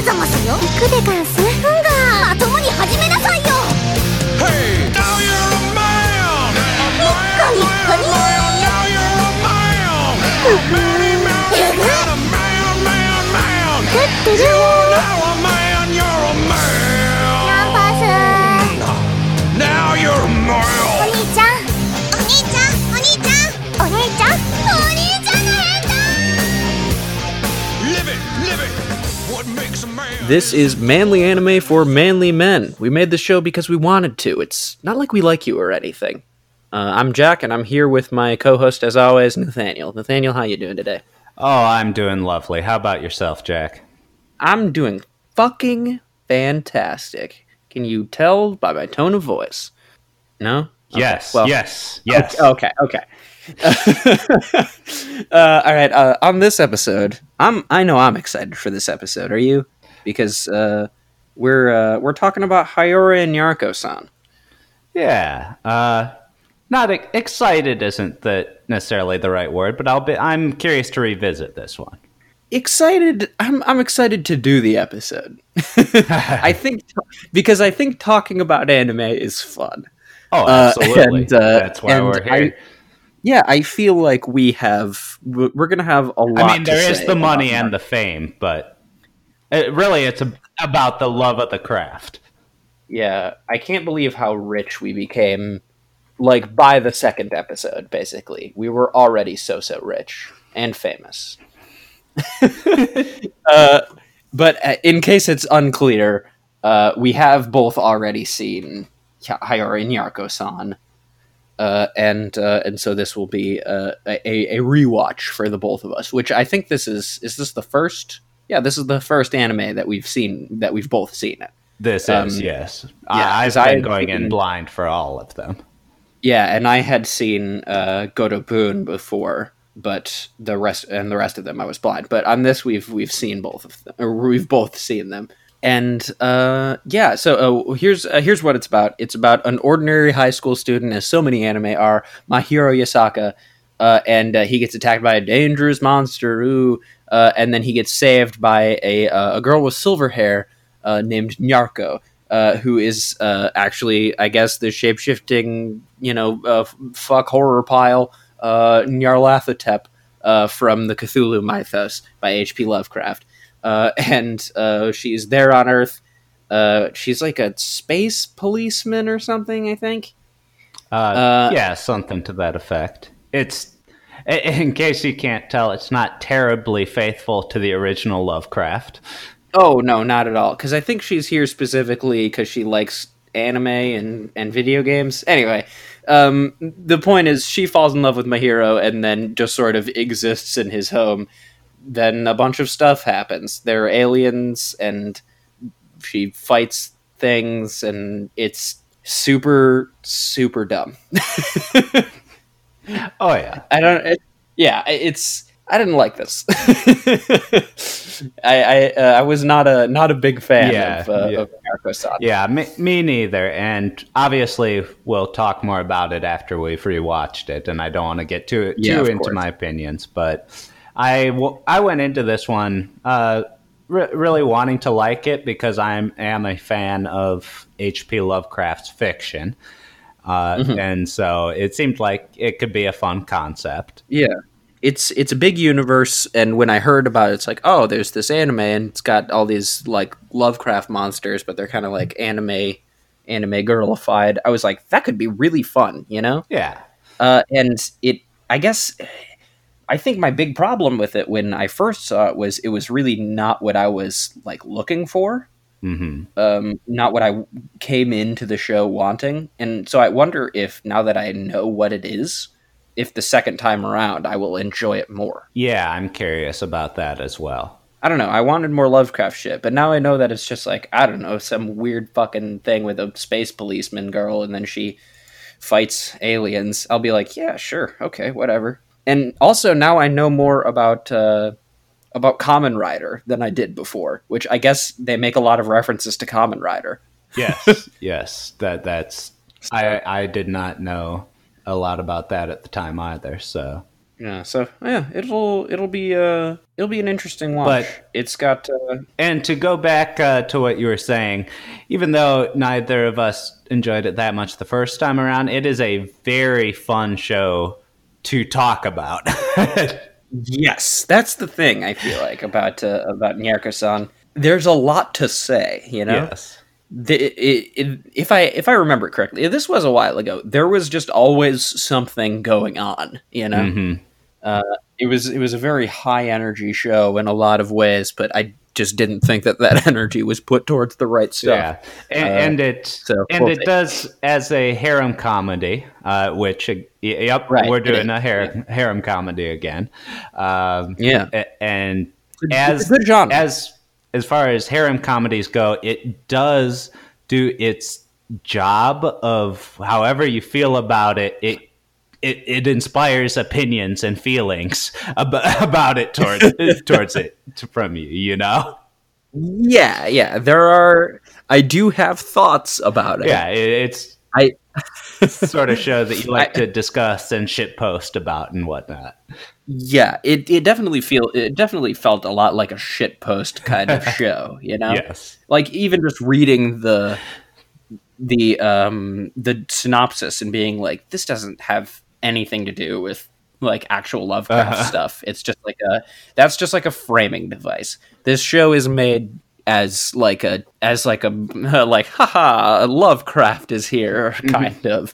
るざますよ行くでガンスうんがまともに始めなさいよ Hey, now you're a man. This is manly anime for manly men. We made the show because we wanted to. It's not like we like you or anything. Uh, I'm Jack, and I'm here with my co-host, as always, Nathaniel. Nathaniel, how you doing today? Oh, I'm doing lovely. How about yourself, Jack? I'm doing fucking fantastic. Can you tell by my tone of voice? No. Okay, Yes, well- yes, yes. Okay. Okay. uh, all right. Uh, on this episode, I'm. I know I'm excited for this episode. Are you? Because uh, we're uh, we're talking about Haiyore Nyarko-san. Yeah. Uh, not e- excited isn't the necessarily the right word, but I'll be. I'm curious to revisit this one. Excited. I'm. I'm excited to do the episode. I think because I think talking about anime is fun. Oh, Uh, absolutely. and, uh, That's why we're here. I- Yeah, I feel like we have. We're gonna have a lot. I, mean, there is the money about and the fame, but it, really, it's a, about the love of the craft. Yeah, I can't believe how rich we became. Like by the second episode, basically, we were already so so rich and famous. uh, but uh, in case it's unclear, uh, we have both already seen Hy- Haiyore Nyarko-san, uh, and uh, and so this will be uh, a a rewatch for the both of us. Which I think this is is this the first? Yeah, this is the first anime that we've seen that we've both seen it. This Um, is yes. yeah, I've I been had going in blind for all of them. Yeah, and I had seen uh, Goto Boon before, but the rest and the rest of them I was blind. But on this, we've we've seen both of them, or we've both seen them. And uh, yeah, so uh, here's uh, here's what it's about. It's about an ordinary high school student, as so many anime are, Mahiro Yasaka, uh, and uh, he gets attacked by a dangerous monster. Ooh, uh, and then he gets saved by a uh, a girl with silver hair uh, named Nyarko, uh, who is uh, actually, I guess, the shape shifting, you know, uh, fuck horror pile, uh, Nyarlathotep uh, from the Cthulhu mythos by H.P. Lovecraft. Uh, and uh, she's there on Earth. Uh, she's like a space policeman or something, I think. Yeah, something to that effect. It's in case you can't tell, it's not terribly faithful to the original Lovecraft. Oh no, not at all. Because I think she's here specifically because she likes anime and and video games. Anyway, um, the point is she falls in love with Mahiro and then just sort of exists in his home. Then a bunch of stuff happens. There are aliens and she fights things and it's super super dumb. Oh yeah, I don't. It, yeah, it's. I didn't like this. I I, uh, I was not a not a big fan Yeah, of, uh, yeah. of yeah. Me, me neither. And obviously, we'll talk more about it after we've rewatched it. And I don't want to get too Yeah, too into course. my opinions, but I w- I went into this one uh, re- really wanting to like it because I am a fan of H.P. Lovecraft's fiction. Uh, Mm-hmm. And so it seemed like it could be a fun concept. Yeah. It's it's a big universe, and when I heard about it, it's like, oh, there's this anime, and it's got all these like Lovecraft monsters, but they're kind of like anime, anime girlified. I was like, that could be really fun, you know? Yeah. Uh, and it, I guess, I think my big problem with it when I first saw it was it was really not what I was like looking for. Hmm um, not what I came into the show wanting. And so I wonder if now that I know what it is, if the second time around I will enjoy it more. Yeah, I'm curious about that as well. I don't know. I wanted more Lovecraft shit, but now I know that it's just like, I don't know, some weird fucking thing with a space policeman girl and then she fights aliens. I'll be like, yeah, sure. Okay, whatever. And also now I know more about uh about Kamen Rider than I did before, which I guess they make a lot of references to Kamen Rider. Yes, yes. That that's I I did not know a lot about that at the time either. So Yeah, so yeah, it'll it'll be uh it'll be an interesting watch. But- it's got uh, And to go back uh, to what you were saying, even though neither of us enjoyed it that much the first time around, it is a very fun show to talk about. yes, that's the thing I feel like about uh, about Nyarko-san. There's a lot to say, you know. Yes. the, it, it, if I if I remember correctly, this was a while ago. There was just always something going on, you know. Mhm. Uh, it was it was a very high energy show in a lot of ways, but I just didn't think that that energy was put towards the right Yeah, stuff. and, Uh, and it so and we'll it does as a harem comedy, uh, which yep, Right, we're doing a harem, harem comedy again. Um, Yeah, and It's as good genre. as as far as harem comedies go, it does do its job of however you feel about it. It it, it inspires opinions and feelings about, about it towards towards it from you. You know, yeah, yeah. There are. I do have thoughts about it. yeah, it, it's I sort of show that you like I- to discuss and shit post about and whatnot. yeah. It it definitely feel it definitely felt a lot like a shit post kind of show. You know. Yes. like even just reading the the um the synopsis and being like this doesn't have anything to do with like actual lovecraft Uh-huh. stuff. It's just like a that's just like a framing device. This show is made as like a as like a like haha lovecraft is here kind of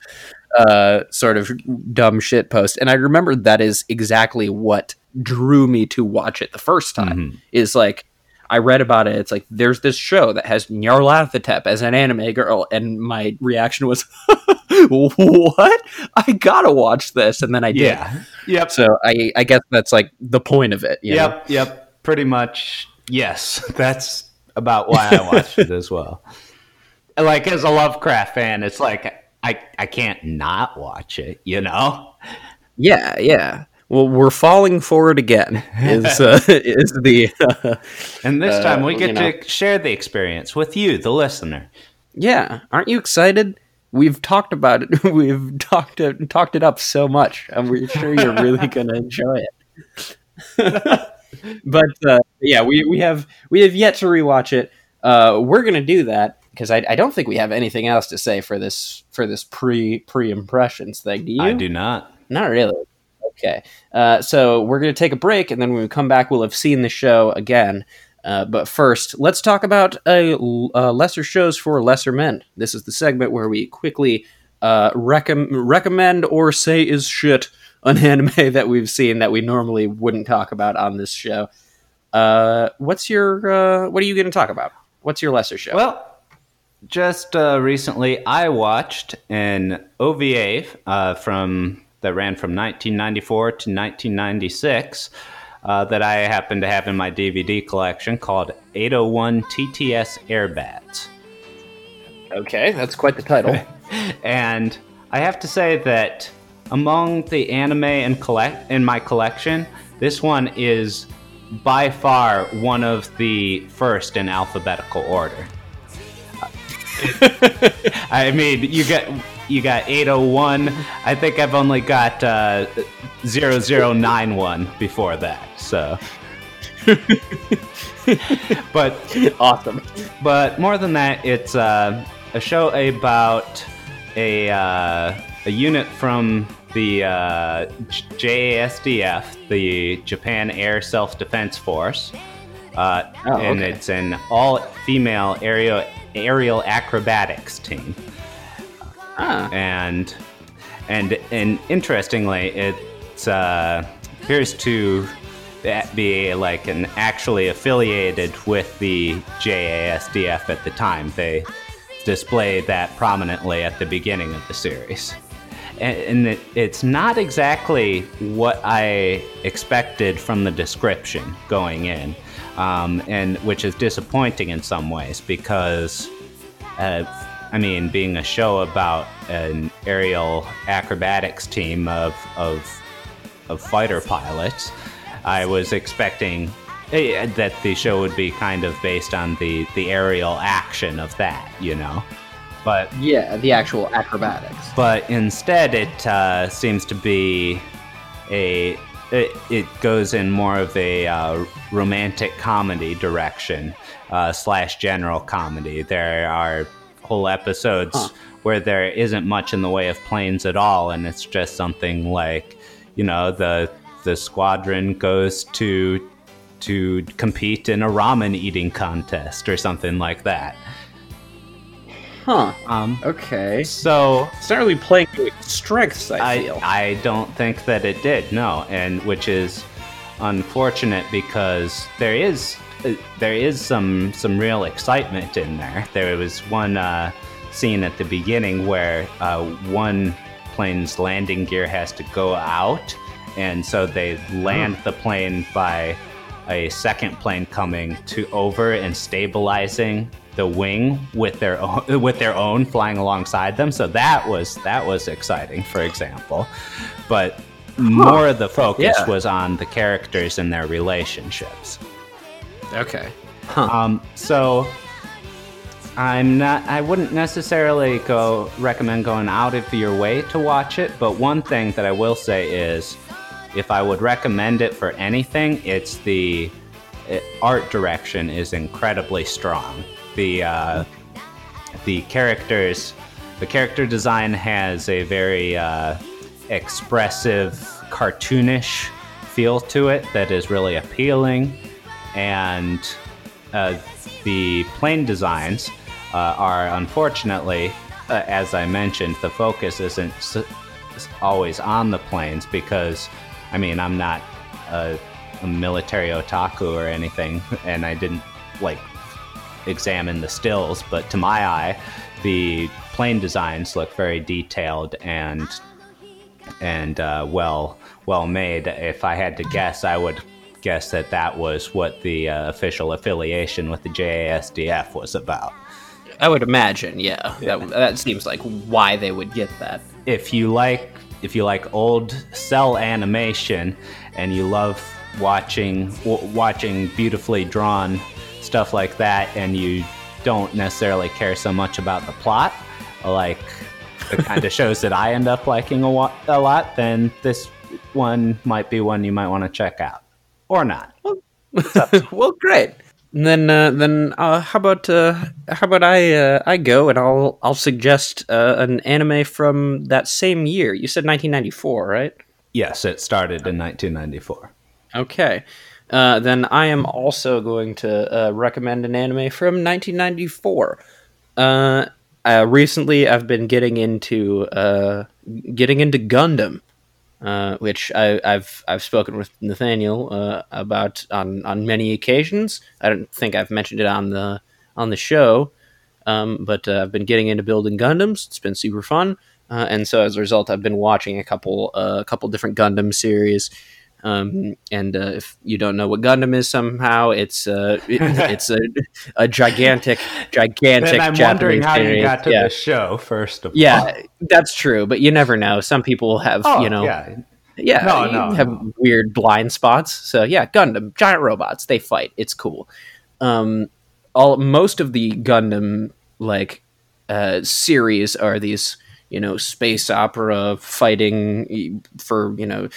uh sort of dumb shit post. And i remember that is exactly what drew me to watch it the first time is like I read about it. It's like there's this show that has Nyarlathotep as an anime girl, and my reaction was, "What? I gotta watch this!" And then I did. Yeah. Yep. So I, I guess that's like the point of it. you know? Yep, yep. Pretty much, yes. That's about why I watched it as well. Like as a Lovecraft fan, it's like I I can't not watch it, you know? Yeah, yeah. Well, we're falling for it again. Is uh, is the And this Uh, time we you get know. to share the experience with you, the listener. yeah? Aren't you excited? We've talked about it. We've talked it, talked it up so much, and we're sure you're really going to enjoy it. but uh, yeah, we, we have we have yet to rewatch it. Uh, we're going to do that because I, I don't think we have anything else to say for this for this pre pre impressions thing. Do you? I do not. Not really. Okay. Uh, so we're going to take a break, and then when we come back, we'll have seen the show again. Uh, but first, let's talk about l- uh, lesser shows for lesser men. This is the segment where we quickly uh, recomm- recommend or say is shit an anime that we've seen that we normally wouldn't talk about on this show. Uh, what's your what are you going to talk about? What's your lesser show? Well, just recently, I watched an OVA from that ran from 1994 to 1996 uh, that I happen to have in my DVD collection called 801 TTS Airbats. okay, that's quite the title. and I have to say that among the anime and collect in my collection, this one is by far one of the first in alphabetical order. I mean, you got you got 801. I think I've only got uh, 0091 before that. So, but awesome. but more than that, it's uh, a show about a uh, a unit from the uh, JASDF, the Japan Air Self Defense Force, uh, Oh, and okay. it's an all female aerial aerial acrobatics team Ah, and and and interestingly, it uh, appears to be like an actually affiliated with the JASDF at the time. They displayed that prominently at the beginning of the series. And, and it, it's not exactly what I expected from the description going in, um, and which is disappointing in some ways because uh, I mean, being a show about an aerial acrobatics team of of, of fighter pilots, I was expecting eh, that the show would be kind of based on the the aerial action of that, you know. But yeah, the actual acrobatics. but instead, it uh, seems to be a it, it goes in more of a uh, romantic comedy direction uh, slash general comedy. There are whole episodes Huh. where there isn't much in the way of planes at all, and it's just something like, you know, the the squadron goes to to compete in a ramen eating contest or something like that. Huh. Um, Okay. so It's not really playing to its strengths, I, I, feel. I don't think that it did no and which is unfortunate because there is there is some some real excitement in there there was one uh, scene at the beginning where uh, one plane's landing gear has to go out and so they land the plane by a second plane coming to over and stabilizing the wing with their own, with their own flying alongside them. So that was that was exciting, for example. But more of the focus Yeah. was on the characters and their relationships. Okay. Um, so I'm not. I wouldn't necessarily go recommend going out of your way to watch it. But one thing that I will say is, if I would recommend it for anything, it's the it, art direction is incredibly strong. The uh, the characters, the character design has a very uh, expressive, cartoonish feel to it that is really appealing, and uh, the plane designs uh, are unfortunately, uh, as I mentioned, the focus isn't always on the planes because, I mean, I'm not a, a military otaku or anything, and I didn't like examine the stills, but to my eye, the plane designs look very detailed and and uh, well well made. If I had to guess, I would guess that that was what the uh, official affiliation with the JASDF was about. I would imagine, yeah. That, that seems like why they would get that. If you like if you like old cell animation and you love watching w- watching beautifully drawn stuff like that and you don't necessarily care so much about the plot like the kind of shows that I end up liking a, wa- a lot then this one might be one you might want to check out or not well, great. And then, uh, then, uh, how about, uh, how about I, uh, I go and I'll, I'll suggest uh, an anime from that same year. You said 1994, right? yes it started in 1994 Okay. Uh, then I am also going to uh, recommend an anime from 1994. Uh, uh, recently, I've been getting into uh, getting into Gundam, uh, which I, I've I've spoken with Nathaniel uh, about on, on many occasions. I don't think I've mentioned it on the on the show, um, but uh, I've been getting into building Gundams. It's been super fun, uh, and so as a result, I've been watching a couple uh, a couple different Gundam series. Um, and uh, if you don't know what Gundam is, somehow it's uh, it- it's a, a gigantic, gigantic. and I'm Japanese wondering how you got to yeah. the show first of all Yeah, that's true, but you never know. Some people have, oh, you know, yeah yeah, No, no, have no. weird blind spots. So yeah, Gundam, giant robots, they fight. It's cool. Um, all most of the Gundam like uh, series are these you know space opera fighting for you know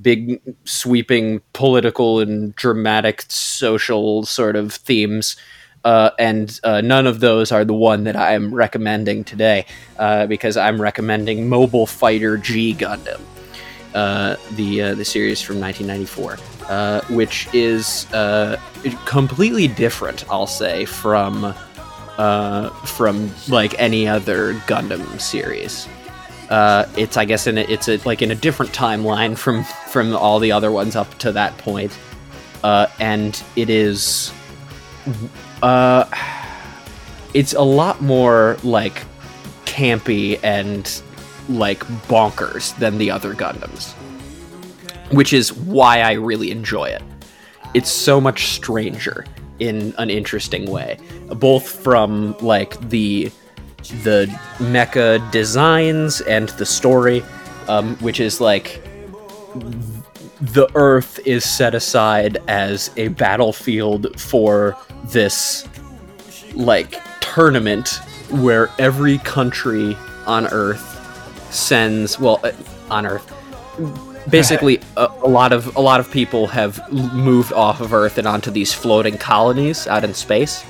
big sweeping political and dramatic social sort of themes. Uh, and uh, none of those are the one that I am recommending today, uh, because I'm recommending Mobile Fighter G Gundam uh, the uh, the series from 1994, uh, which is completely different. I'll say from uh, from like any other Gundam series. Uh, it's I guess in a, it's a, like in a different timeline from from all the other ones up to that point, uh, and it is uh, it's a lot more like campy and like bonkers than the other Gundams, which is why I really enjoy it. It's so much stranger in an interesting way, both from like the the mecha designs and the story, um, which is like the Earth is set aside as a battlefield for this like tournament where every country on Earth sends well uh, on Earth basically a, a lot of a lot of people have moved off of Earth and onto these floating colonies out in space,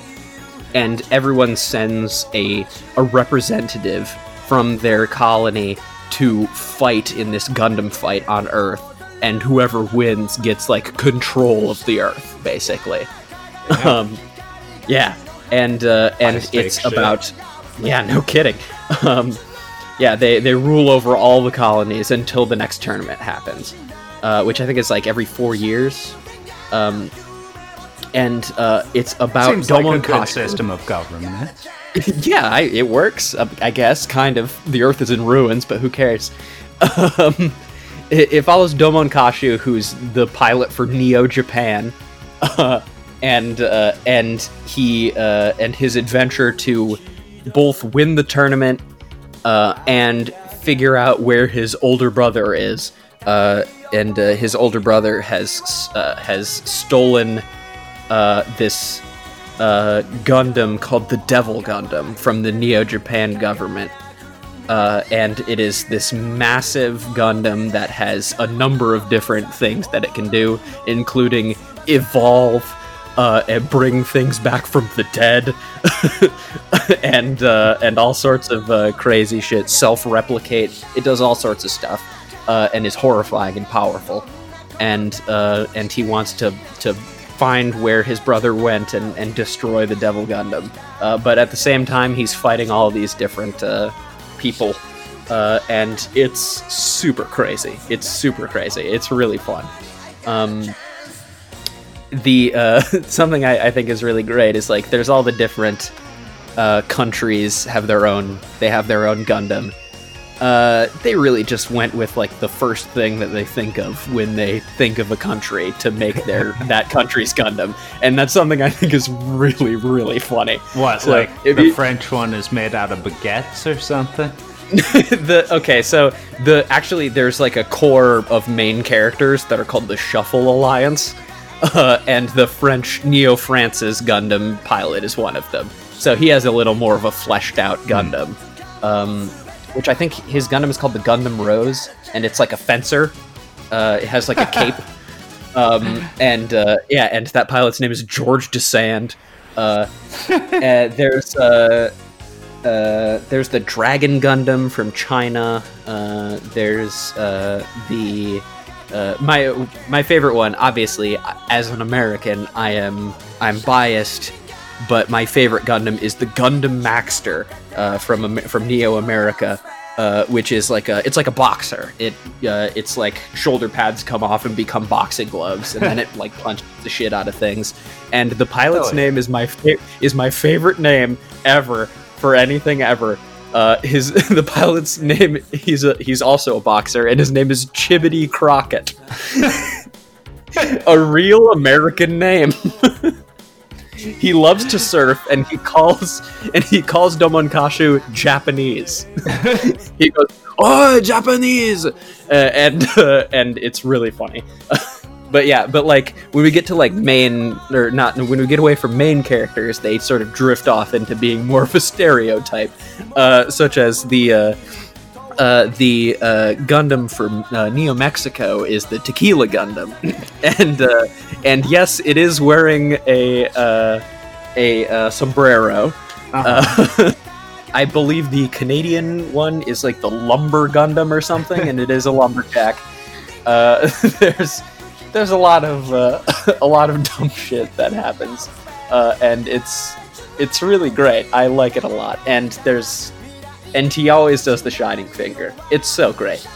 and everyone sends a a representative from their colony to fight in this Gundam fight on Earth, and whoever wins gets like control of the Earth, basically. Um, yeah, and uh, and it's shit. about yeah, no kidding. Um, yeah, they they rule over all the colonies until the next tournament happens, uh, which I think is like every four years. Um, and uh, it's about Seems like a Domon good Kashu. system of government. yeah, I, it works. uh, I guess kind of. The Earth is in ruins, but who cares? Um, it, it follows Domon Kashu, who's the pilot for Neo Japan, uh, and uh, and he uh, and his adventure to both win the tournament uh, and figure out where his older brother is. Uh, and uh, his older brother has uh, has stolen uh, this uh, Gundam called the Devil Gundam from the Neo Japan government. And it is this massive Gundam that has a number of different things that it can do, including evolve uh, and bring things back from the dead, and uh, and all sorts of uh, crazy shit. Self-replicate. It does all sorts of stuff, uh, and is horrifying and powerful. And uh, and he wants to to find where his brother went and, and destroy the Devil Gundam. Uh, but at the same time, he's fighting all these different uh, people, and it's super crazy. It's super crazy. It's really fun. Um, the uh, something I, I think is really great is like there's all the different uh, countries have their own they have their own Gundam. Uh, they really just went with like the first thing that they think of when they think of a country to make their that country's Gundam, and that's something I think is really really funny. What, So, like the you- French one is made out of baguettes or something? the okay, so the actually there's like a core of main characters that are called the Shuffle Alliance, uh, and the French Neo France's Gundam pilot is one of them. So he has a little more of a fleshed out Gundam, um, which I think his Gundam is called the Gundam Rose, and it's like a fencer. Uh, it has like a cape, um, and uh, yeah, and that pilot's name is George de Sand. Uh, uh, there's uh, uh, there's the Dragon Gundam from China. Uh, there's uh, the uh, my my favorite one. Obviously, as an American, I am I'm biased, but my favorite Gundam is the Gundam Maxter uh, from from Neo America. Uh, which is like a it's like a boxer. It uh, it's like shoulder pads come off and become boxing gloves, and then it like punches the shit out of things. And the pilot's Oh, yeah. name is my fa- is my favorite name ever for anything ever. Uh, his the pilot's name he's a he's also a boxer, and his name is Chibodee Crocket. a real American name. He loves to surf, and he calls and he calls Domon Kashu Japanese. he goes, "Oh, Japanese," uh, and uh, and it's really funny. but yeah, but like when we get to like main or not when we get away from main characters, they sort of drift off into being more of a stereotype, uh, such as the. Uh, uh, the uh, Gundam from uh, Neo Mexico is the Tequila Gundam, and uh, and yes, it is wearing a uh, a uh, sombrero. Uh, I believe the Canadian one is like the Lumber Gundam or something, and it is a lumberjack. Uh, there's there's a lot of uh, a lot of dumb shit that happens, uh, and it's it's really great. I like it a lot, and there's and he always does the shining finger. It's so great.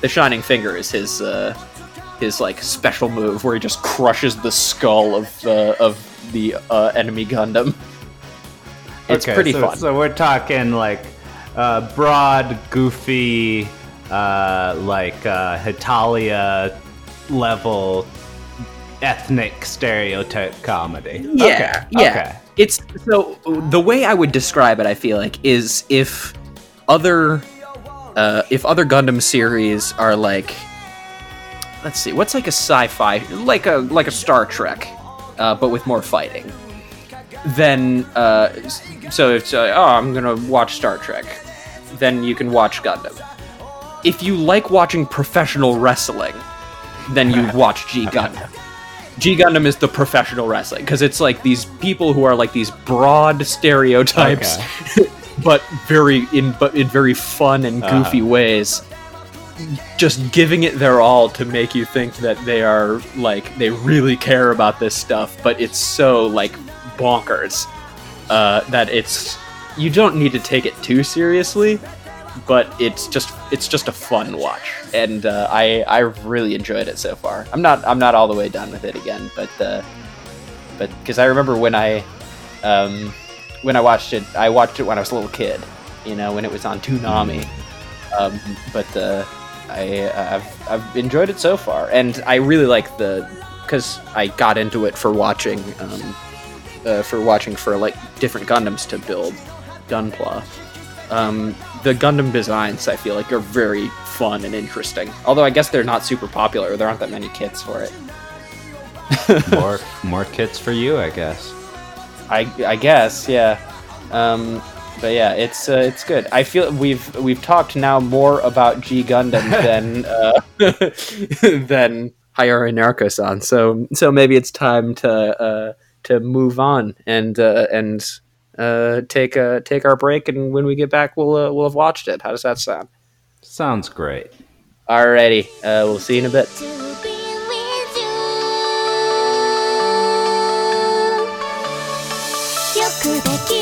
The shining finger is his uh, his like special move where he just crushes the skull of uh, of the uh, enemy Gundam. It's Okay, pretty so, fun. So we're talking like uh, broad, goofy, uh, like uh, Hetalia level ethnic stereotype comedy. Yeah, okay. yeah. Okay. It's so the way I would describe it. I feel like is if other uh, if other Gundam series are like, let's see, what's like a sci-fi like a like a Star Trek, uh, but with more fighting. Then uh, so it's uh, oh I'm gonna watch Star Trek, then you can watch Gundam. if you like watching professional wrestling, then you watch G Gundam. G Gundam is the professional wrestling because it's like these people who are like these broad stereotypes, but very in but in very fun and goofy ways. Just giving it their all to make you think that they are like they really care about this stuff, but it's so like bonkers uh, that it's you don't need to take it too seriously, but it's just it's just a fun watch, and uh, I I really enjoyed it so far. I'm not I'm not all the way done with it again, but uh, but because I remember when I um, when I watched it, I watched it when I was a little kid, you know, when it was on Toonami. Um, but uh, I I've I've enjoyed it so far, and I really like the because I got into it for watching um, uh, for watching for like different Gundams to build Gunpla. Um, the Gundam designs I feel like are very fun and interesting. Although I guess they're not super popular. There aren't that many kits for it. more more kits for you, I guess. I, I guess yeah. Um, but yeah, it's uh, it's good. I feel we've we've talked now more about G Gundam than uh, than Haiyore Nyarko-san. So so maybe it's time to uh, to move on and uh, and uh, take a take our break. And when we get back, we'll uh, we'll have watched it. How does that sound? Sounds great. Alrighty, uh, we'll see you in a bit.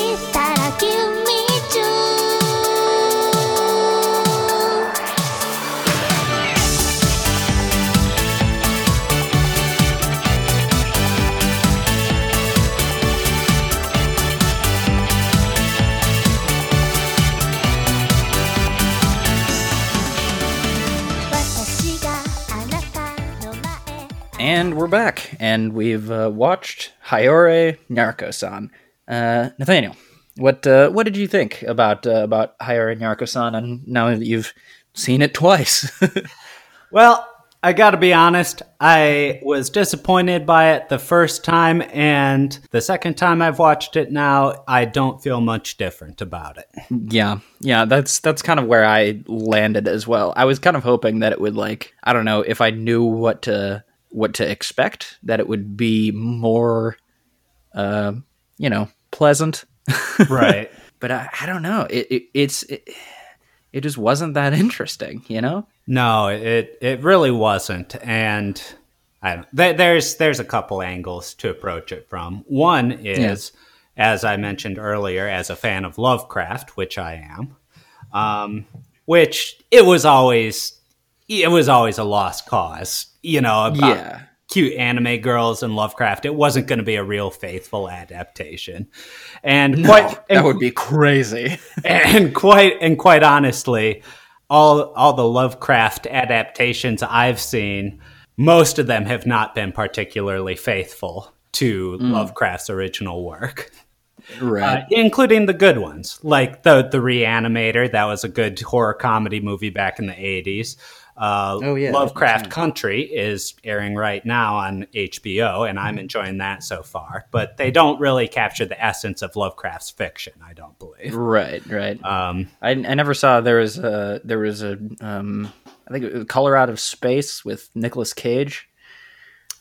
And we're back, and we've uh, watched Haiyore Nyarko-san. Uh, Nathaniel, what uh, what did you think about uh, about Haiyore Nyarko-san? And now that you've seen it twice, Well, I gotta be honest, I was disappointed by it the first time, and the second time I've watched it now, I don't feel much different about it. yeah, yeah, that's that's kind of where I landed as well. I was kind of hoping that it would like I don't know if I knew what to what to expect, that it would be more, uh, you know, pleasant. Right. but I, I don't know. It, it it's it, it just wasn't that interesting, you know. no, it it really wasn't, and I don't, there, there's there's a couple angles to approach it from. One is, as I mentioned earlier, as a fan of Lovecraft, which I am, um, which it was always it was always a lost cause, you know. About, Yeah. cute anime girls and Lovecraft. It wasn't going to be a real faithful adaptation, and quite that and, would be crazy. and quite and quite honestly, all all the Lovecraft adaptations I've seen, most of them have not been particularly faithful to Lovecraft's original work. right. Uh, including the good ones, like the the Reanimator. That was a good horror comedy movie back in the eighties. Uh, Oh, yeah, Lovecraft. Country is airing right now on HBO, and Mm-hmm. I'm enjoying that so far. But they don't really capture the essence of Lovecraft's fiction. I don't believe. right. Right. Um, I, I never saw there was a there was a um I think it was Color Out of Space with Nicolas Cage.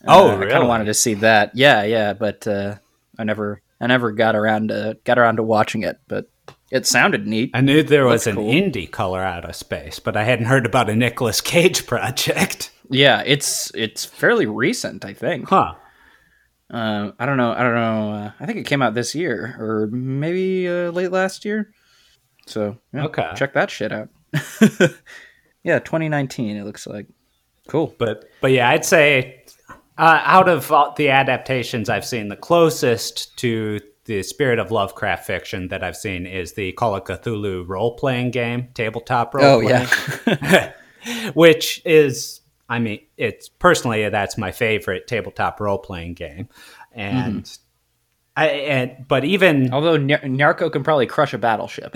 Oh, Uh, I kind of wanted to see that. Yeah, yeah, but uh, I never I never got around to got around to watching it, but it sounded neat. I knew there was an cool. indie color out of space, but I hadn't heard about a Nicolas Cage project. Yeah, it's it's fairly recent, I think. Huh. Uh, I don't know. I don't know. Uh, I think it came out this year or maybe uh, late last year. So yeah, Okay. check that shit out. yeah, 2019. It looks like cool. But but yeah, I'd say uh, out of all the adaptations I've seen, the closest to the spirit of Lovecraft fiction that I've seen is the Call of Cthulhu role playing game, tabletop role Oh yeah, playing, which is, I mean, it's personally that's my favorite tabletop role playing game, and. Mm-hmm. I, and but even although Nar- Nyarko can probably crush a battleship.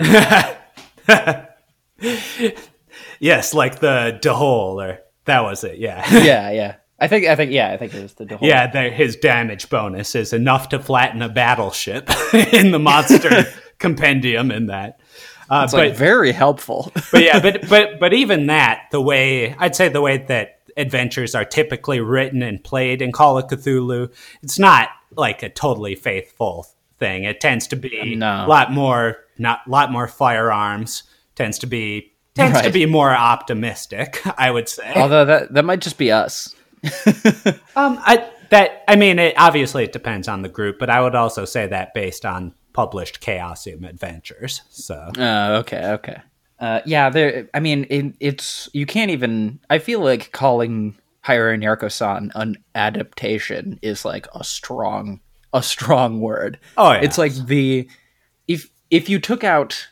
yes, like the Dhole, or that was it. Yeah, yeah, yeah. I think I think yeah, I think it was the whole Yeah, the, his damage bonus is enough to flatten a battleship in the monster compendium in that. Uh, It's like very helpful. but yeah, but but but even that, the way I'd say the way that adventures are typically written and played in Call of Cthulhu, it's not like a totally faithful thing. It tends to be No. a lot more not a lot more firearms. Tends to be tends to be more optimistic. I would say. Although that that might just be us. Um, I that I mean, it, obviously it depends on the group, but I would also say that based on published Chaosium adventures. So Oh, okay, okay. Uh, yeah, there. I mean, it, it's you can't even. I feel like calling Haiyore Nyarko-san an adaptation is like a strong, a strong word. Oh, yeah. it's like the if if you took out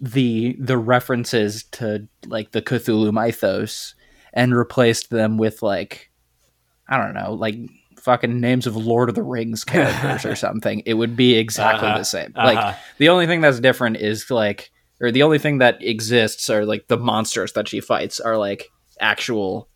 the the references to like the Cthulhu mythos and replaced them with like I don't know, like fucking names of Lord of the Rings characters or something, it would be exactly Uh-huh, the same. uh-huh. Like the only thing that's different is like or the only thing that exists are like the monsters that she fights are like actual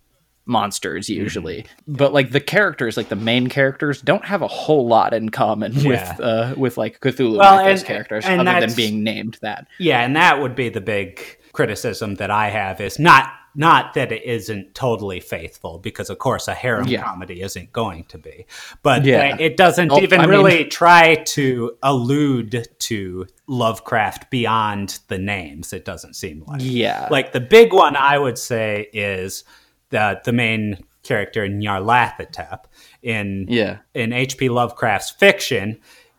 monsters Mm-hmm. usually but like the characters like the main characters don't have a whole lot in common Yeah. with uh with like cthulhu Well, and- characters and other than being named that Yeah, and that would be the big criticism that I have is not not that it isn't totally faithful because of course a harem Yeah. comedy isn't going to be, but Yeah. it doesn't Oh, even I mean- really try to allude to Lovecraft beyond the names. It doesn't seem like. yeah Like the big one I would say is the the main character Nyarlathotep in yeah in H.P. Lovecraft's fiction,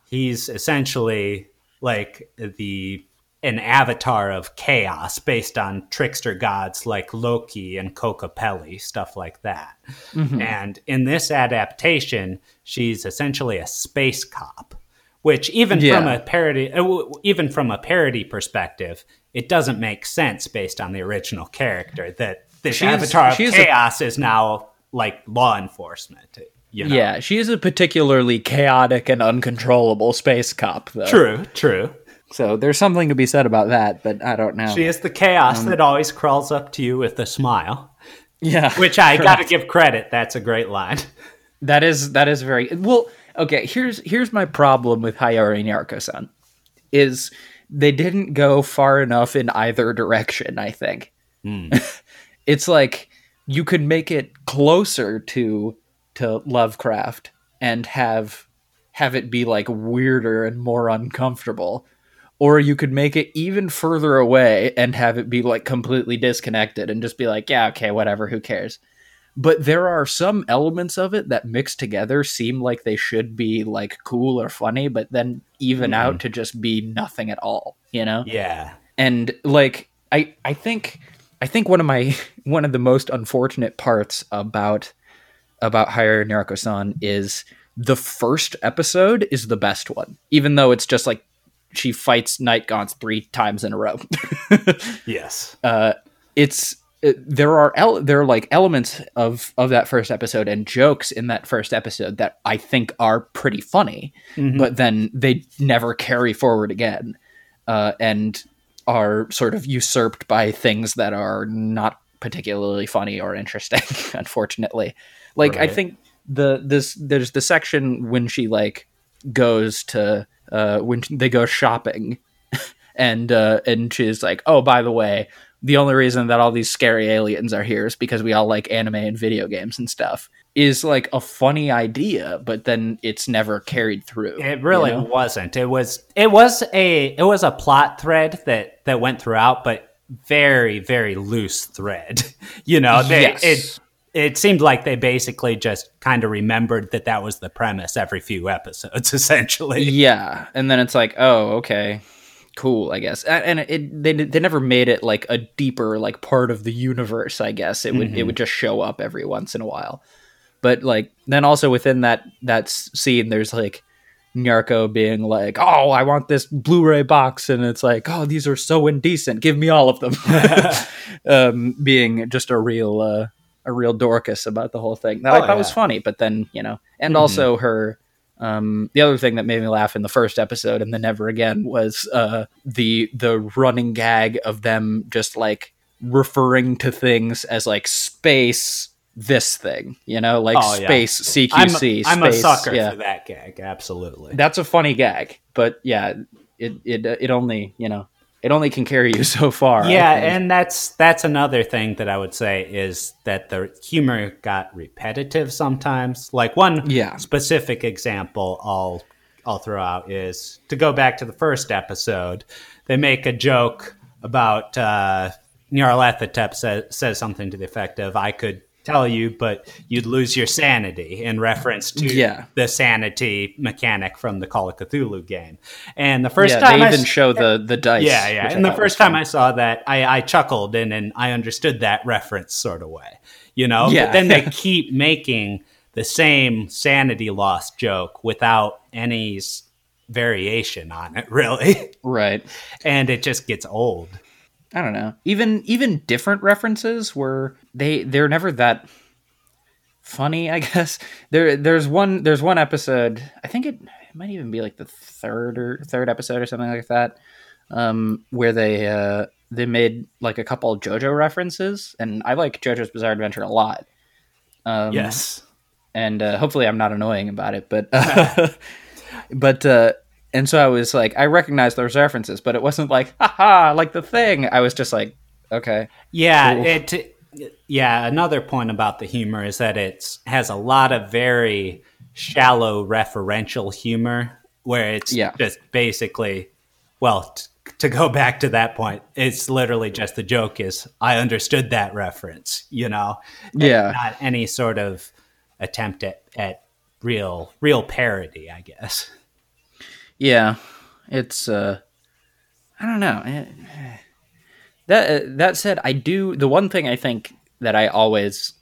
he's essentially like the an avatar of chaos based on trickster gods like Loki and Kokopelli, stuff like that. And in this adaptation, she's essentially a space cop, which even from a parody, uh, even from a parody perspective, it doesn't make sense based on the original character that this She's- avatar of she's a- chaos is now like law enforcement. You know? yeah she is a particularly chaotic and uncontrollable space cop though True, true. So there's something to be said about that but i don't know She is the chaos Um, that always crawls up to you with a smile. yeah Which I gotta give credit. That's a great line. That is that is very well. Okay, here's here's my problem with Haiyore Nyarko-san is they didn't go far enough in either direction. I think it's like you could make it closer to to Lovecraft and have have it be like weirder and more uncomfortable. Or you could make it even further away and have it be like completely disconnected and just be like, yeah, okay, whatever, who cares? but there are some elements of it that mixed together seem like they should be like cool or funny but then even mm-hmm. out to just be nothing at all you know Yeah. and like i i think i think one of my one of the most unfortunate parts about about Haiyore Nyarko-san is the first episode is the best one even though it's just like she fights night gaunts three times in a row Yes. uh, it's it, there are ele- there are like elements of of that first episode and jokes in that first episode that I think are pretty funny, but then they never carry forward again, uh, and are sort of usurped by things that are not particularly funny or interesting. unfortunately, like I think the this there's the section when she like goes to uh, when they go shopping and uh, and she's like, "Oh, by the way, the only reason that all these scary aliens are here is because we all like anime and video games and stuff." Is like a funny idea, but then it's never carried through. It really you know? wasn't. It was it was a it was a plot thread that that went throughout, but very very loose thread. You know, they, Yes. it it seemed like they basically just kind of remembered that that was the premise every few episodes, essentially. Yeah, and then it's like, oh, okay, cool, I guess. And it they they never made it like a deeper like part of the universe. I guess it would it would just show up every once in a while. But like then also within that that scene, there's like Nyarko being like, "Oh, I want this Blu-ray box," and it's like, "Oh, these are so indecent. Give me all of them." um, being just a real uh, a real Dorcas about the whole thing. That I Oh, thought was funny, but then you know, and also her. Um, the other thing that made me laugh in the first episode and then never again was uh, the the running gag of them just like referring to things as like space this thing, you know, like Oh, yeah. space I'm, CQC. I'm a space, sucker yeah. for that gag, absolutely. That's a funny gag, but yeah, it it it only you know it only can carry you so far. Yeah, and that's that's another thing that I would say is that the humor got repetitive sometimes. Like one Yeah. specific example I'll I'll throw out is to go back to the first episode. They make a joke about uh, Nyarlathotep says says something to the effect of "I could tell you, but you'd lose your sanity" in reference to Yeah. the sanity mechanic from the Call of Cthulhu game. And the first yeah, time they I even s- show the the dice. yeah, yeah. which I And the first time fun. I saw that, I, I chuckled and and I understood that reference sort of way, you know. Yeah. But then they keep making the same sanity loss joke without any variation on it, really, right. and it just gets old. I don't know. Even even different references were they they're never that funny, I guess. There there's one there's one episode, I think it, it might even be like the third or third episode or something like that. Um where they uh they made like a couple of JoJo references and I like JoJo's Bizarre Adventure a lot. Um yes. and uh, hopefully I'm not annoying about it. But but uh, and so I was like, I recognized those references, but it wasn't like, haha, like the thing. I was just like, okay, Yeah, Cool. it. Yeah, another point about the humor is that it has a lot of very shallow referential humor, where it's Yeah. just basically, well, t- to go back to that point, it's literally just the joke is I understood that reference, you know, Yeah. not any sort of attempt at at real real parody, I guess. Yeah, it's uh, I don't know. Eh, eh. That uh, that said, I do the one thing I think that I always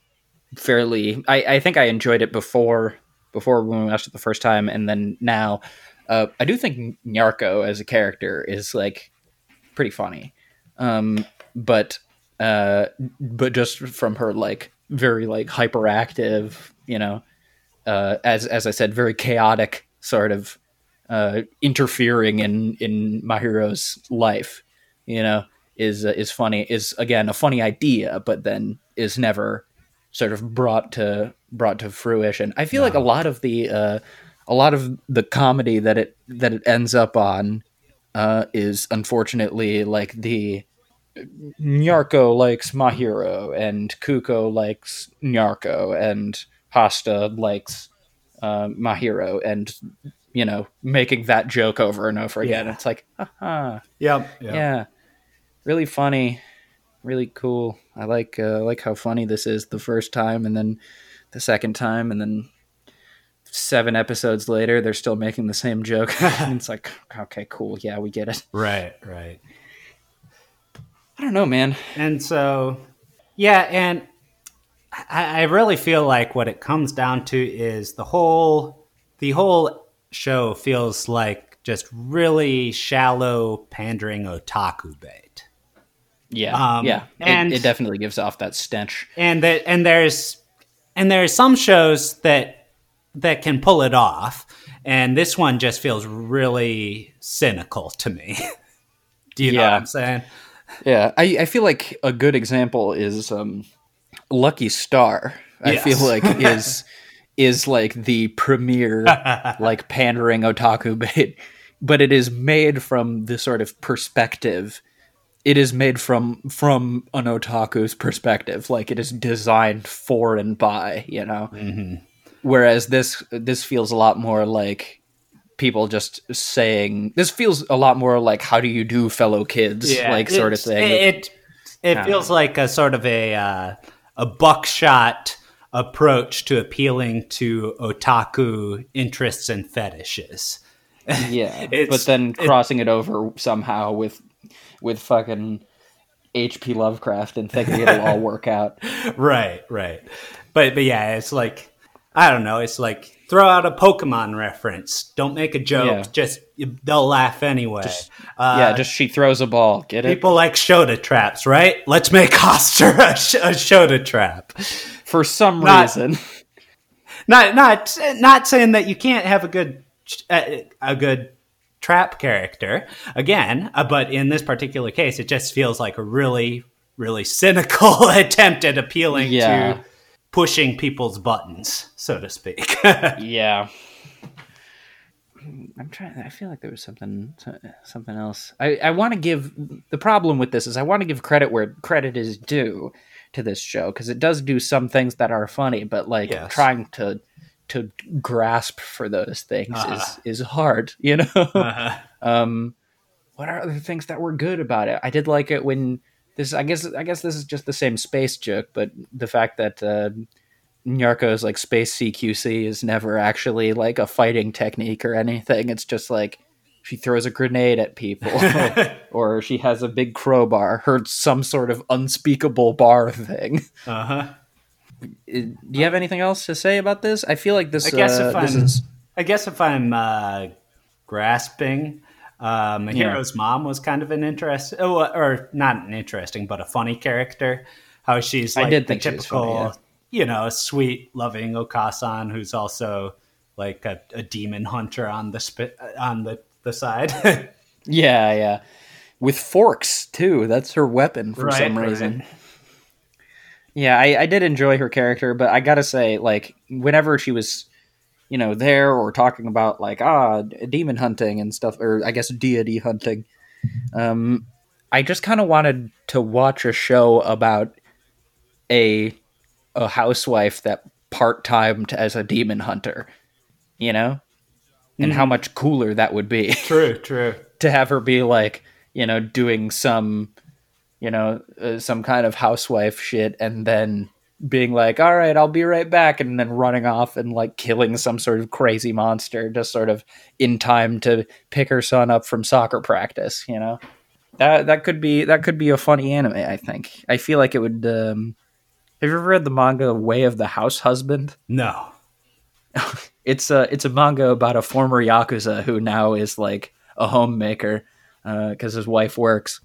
fairly I, I think I enjoyed it before before when we watched it the first time and then now uh, I do think Nyarko as a character is like pretty funny um, but uh, but just from her like very like hyperactive you know uh, as as I said very chaotic sort of uh, interfering in in Mahiro's life you know is uh, is funny is again a funny idea but then is never sort of brought to brought to fruition. I feel like a lot of the uh a lot of the comedy that it that it ends up on uh is unfortunately like the Nyarko likes Mahiro and Kuko likes Nyarko and Hastur likes uh, Mahiro and you know making that joke over and over again Yeah. it's like haha Yep. yeah Yeah. really funny really cool i like uh, like how funny this is the first time and then the second time and then seven episodes later they're still making the same joke and it's like okay cool yeah we get it Right. Right. i don't know man And so, yeah, and I, I really feel like what it comes down to is the whole the whole show feels like just really shallow pandering otaku bait. yeah Um, yeah and- it, definitely gives off that stench And that and there's and there's some shows that that can pull it off, and this one just feels really cynical to me. Do you know what I'm saying? yeah i, I feel like a good example is um lucky star i Yes. feel like is is like the premier like pandering otaku bait but it is made from the sort of perspective it is made from from an otaku's perspective. Like it is designed for and by you know? Whereas this this feels a lot more like people just saying this feels a lot more like how do you do fellow kids? Like sort of thing. It it, Yeah. feels like a sort of a uh, a buckshot approach to appealing to otaku interests and fetishes. Yeah, but then crossing it over somehow with with fucking H.P. Lovecraft and thinking it'll all work out. right, right. But but yeah, it's like I don't know. It's like throw out a Pokemon reference. Don't make a joke. Yeah. Just they'll laugh anyway. uh, yeah, just she throws a ball. Get it? people like Shota traps, right? Let's make Hastur a, sh- a Shota trap. For some Not- reason. not not not saying that you can't have a good a, a good trap character again uh, but in this particular case it just feels like a really really cynical attempt at appealing Yeah. to pushing people's buttons so to speak Yeah. I'm trying. I feel like there was something something else. I I want to give the problem with this is I want to give credit where credit is due to this show because it does do some things that are funny, but like Yes. trying to to grasp for those things Uh-huh. is is hard. You know. Uh-huh. um, what are other things that were good about it? I did like it when this. I guess I guess this is just the same space joke, but the fact that. Uh, Nyarko's like space CQC is never actually like a fighting technique or anything. It's just like she throws a grenade at people or she has a big crowbar, her some sort of unspeakable bar thing. Uh-huh. Do you have anything else to say about this? I feel like this. I guess uh, if I'm, is I guess if I'm uh, grasping, uh, Mahiro's mom was kind of an interest, oh, or not an interesting, but a funny character. How she's I like did the typical, funny, yeah. you know, sweet, loving Okasan, who's also like a, a demon hunter on the spit on the the side. yeah, yeah, with forks too. That's her weapon for Right, some right. reason. Yeah, I, I did enjoy her character, but I gotta say, like, whenever she was, you know, there or talking about like ah demon hunting and stuff, or I guess deity hunting, um, I just kind of wanted to watch a show about a a housewife that part timed as a demon hunter, you know, and how much cooler that would be true, true. to have her be like, you know, doing some, you know, uh, some kind of housewife shit, and then being like, "All right, I'll be right back," and then running off and like killing some sort of crazy monster, just sort of in time to pick her son up from soccer practice. You know, that that could be that could be a funny anime. I think. I feel like it would. Um, have you ever read the manga Way of the House Husband? No. it's a it's a manga about a former yakuza who now is like a homemaker uh, because his wife works,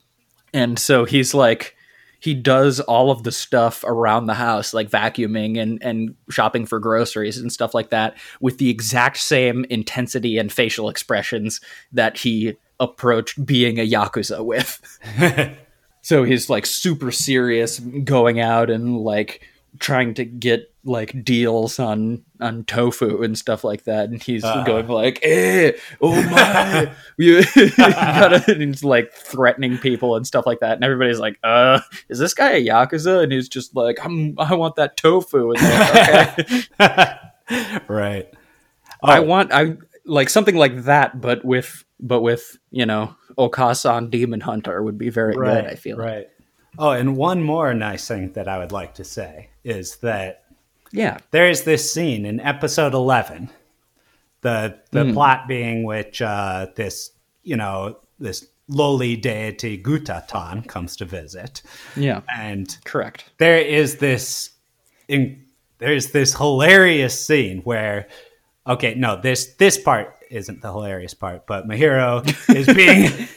and so he's like he does all of the stuff around the house, like vacuuming and and shopping for groceries and stuff like that, with the exact same intensity and facial expressions that he approached being a yakuza with. so he's like super serious going out and like trying to get like deals on on tofu and stuff like that and he's Uh-huh. going like eh oh my you you gotta and he's like threatening people and stuff like that and everybody's like uh is this guy a yakuza and he's just like I'm, i want that tofu like, okay right. i Oh. want i like something like that but with but with you know okasan demon hunter would be very right, good i feel right. Oh, and one more nice thing that I would like to say is that yeah. there is this scene in episode 11 the the plot being which uh, this you know this lowly deity gutatan comes to visit. Yeah. And correct. there is this in, there's this hilarious scene where okay no this this part isn't the hilarious part but mahiro is being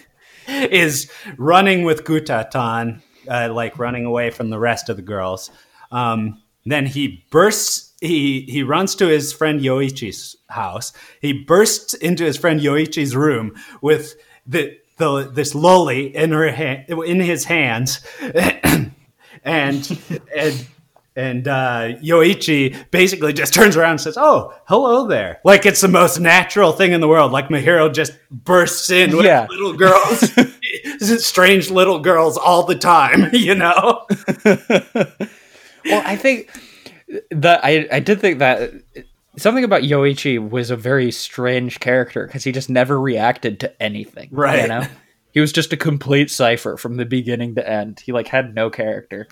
is running with gutatan uh, like running away from the rest of the girls um, then he bursts he he runs to his friend yoichi's house he bursts into his friend yoichi's room with the the this lolly in her hand in his hands and and and uh, Yoichi basically just turns around and says, "Oh, hello there!" Like it's the most natural thing in the world. Like Mahiro just bursts in with Yeah. little girls, strange little girls all the time. You know? well, I think that I I did think that something about Yoichi was a very strange character because he just never reacted to anything. Right. You know, he was just a complete cipher from the beginning to end. He like had no character.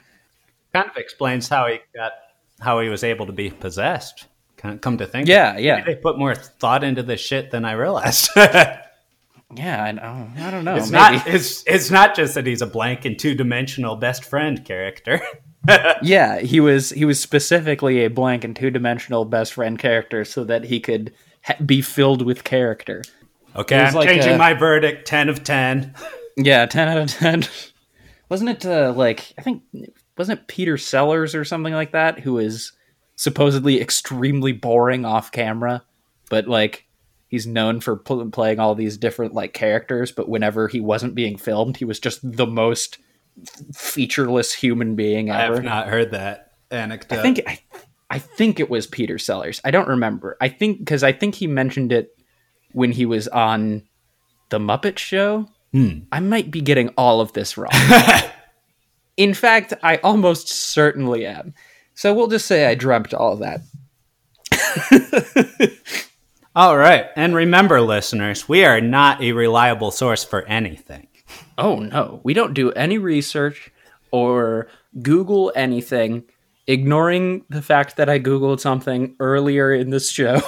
Kind of explains how he got how he was able to be possessed. Kind of come to think, Yeah, yeah, they put more thought into this shit than I realized. yeah. I know. I don't know. it's maybe. not it's it's not just that he's a blank and two dimensional best friend character. yeah, he was he was specifically a blank and two dimensional best friend character so that he could ha- be filled with character. Okay, I'm like changing a- my verdict. Ten of ten. Yeah, ten out of ten. Wasn't it uh, like I think wasn't it Peter Sellers or something like that who is supposedly extremely boring off camera, but like he's known for pl- playing all these different like characters. But whenever he wasn't being filmed, he was just the most featureless human being ever. I have not heard that anecdote. I think I, I think it was Peter Sellers. I don't remember. I think because I think he mentioned it when he was on the Muppet Show. Hmm. I might be getting all of this wrong. In fact, I almost certainly am. So we'll just say I dreamt all of that. All right. And remember, listeners, we are not a reliable source for anything. Oh no, we don't do any research or Google anything, ignoring the fact that I Googled something earlier in this show.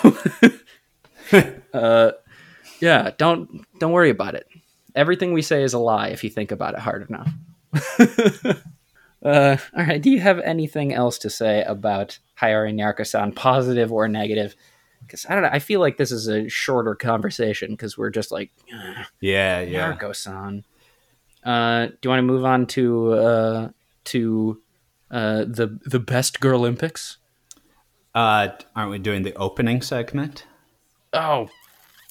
uh, yeah, don't don't worry about it. Everything we say is a lie if you think about it hard enough. uh, all right, do you have anything else to say about Haiyore Nyarko-san, positive or negative? Because I don't know, I feel like this is a shorter conversation because we're just like, Yeah, yeah. Nyarko-san. Uh, do you want to move on to uh, to uh, the the best girl Olympics? Uh, aren't we doing the opening segment? Oh,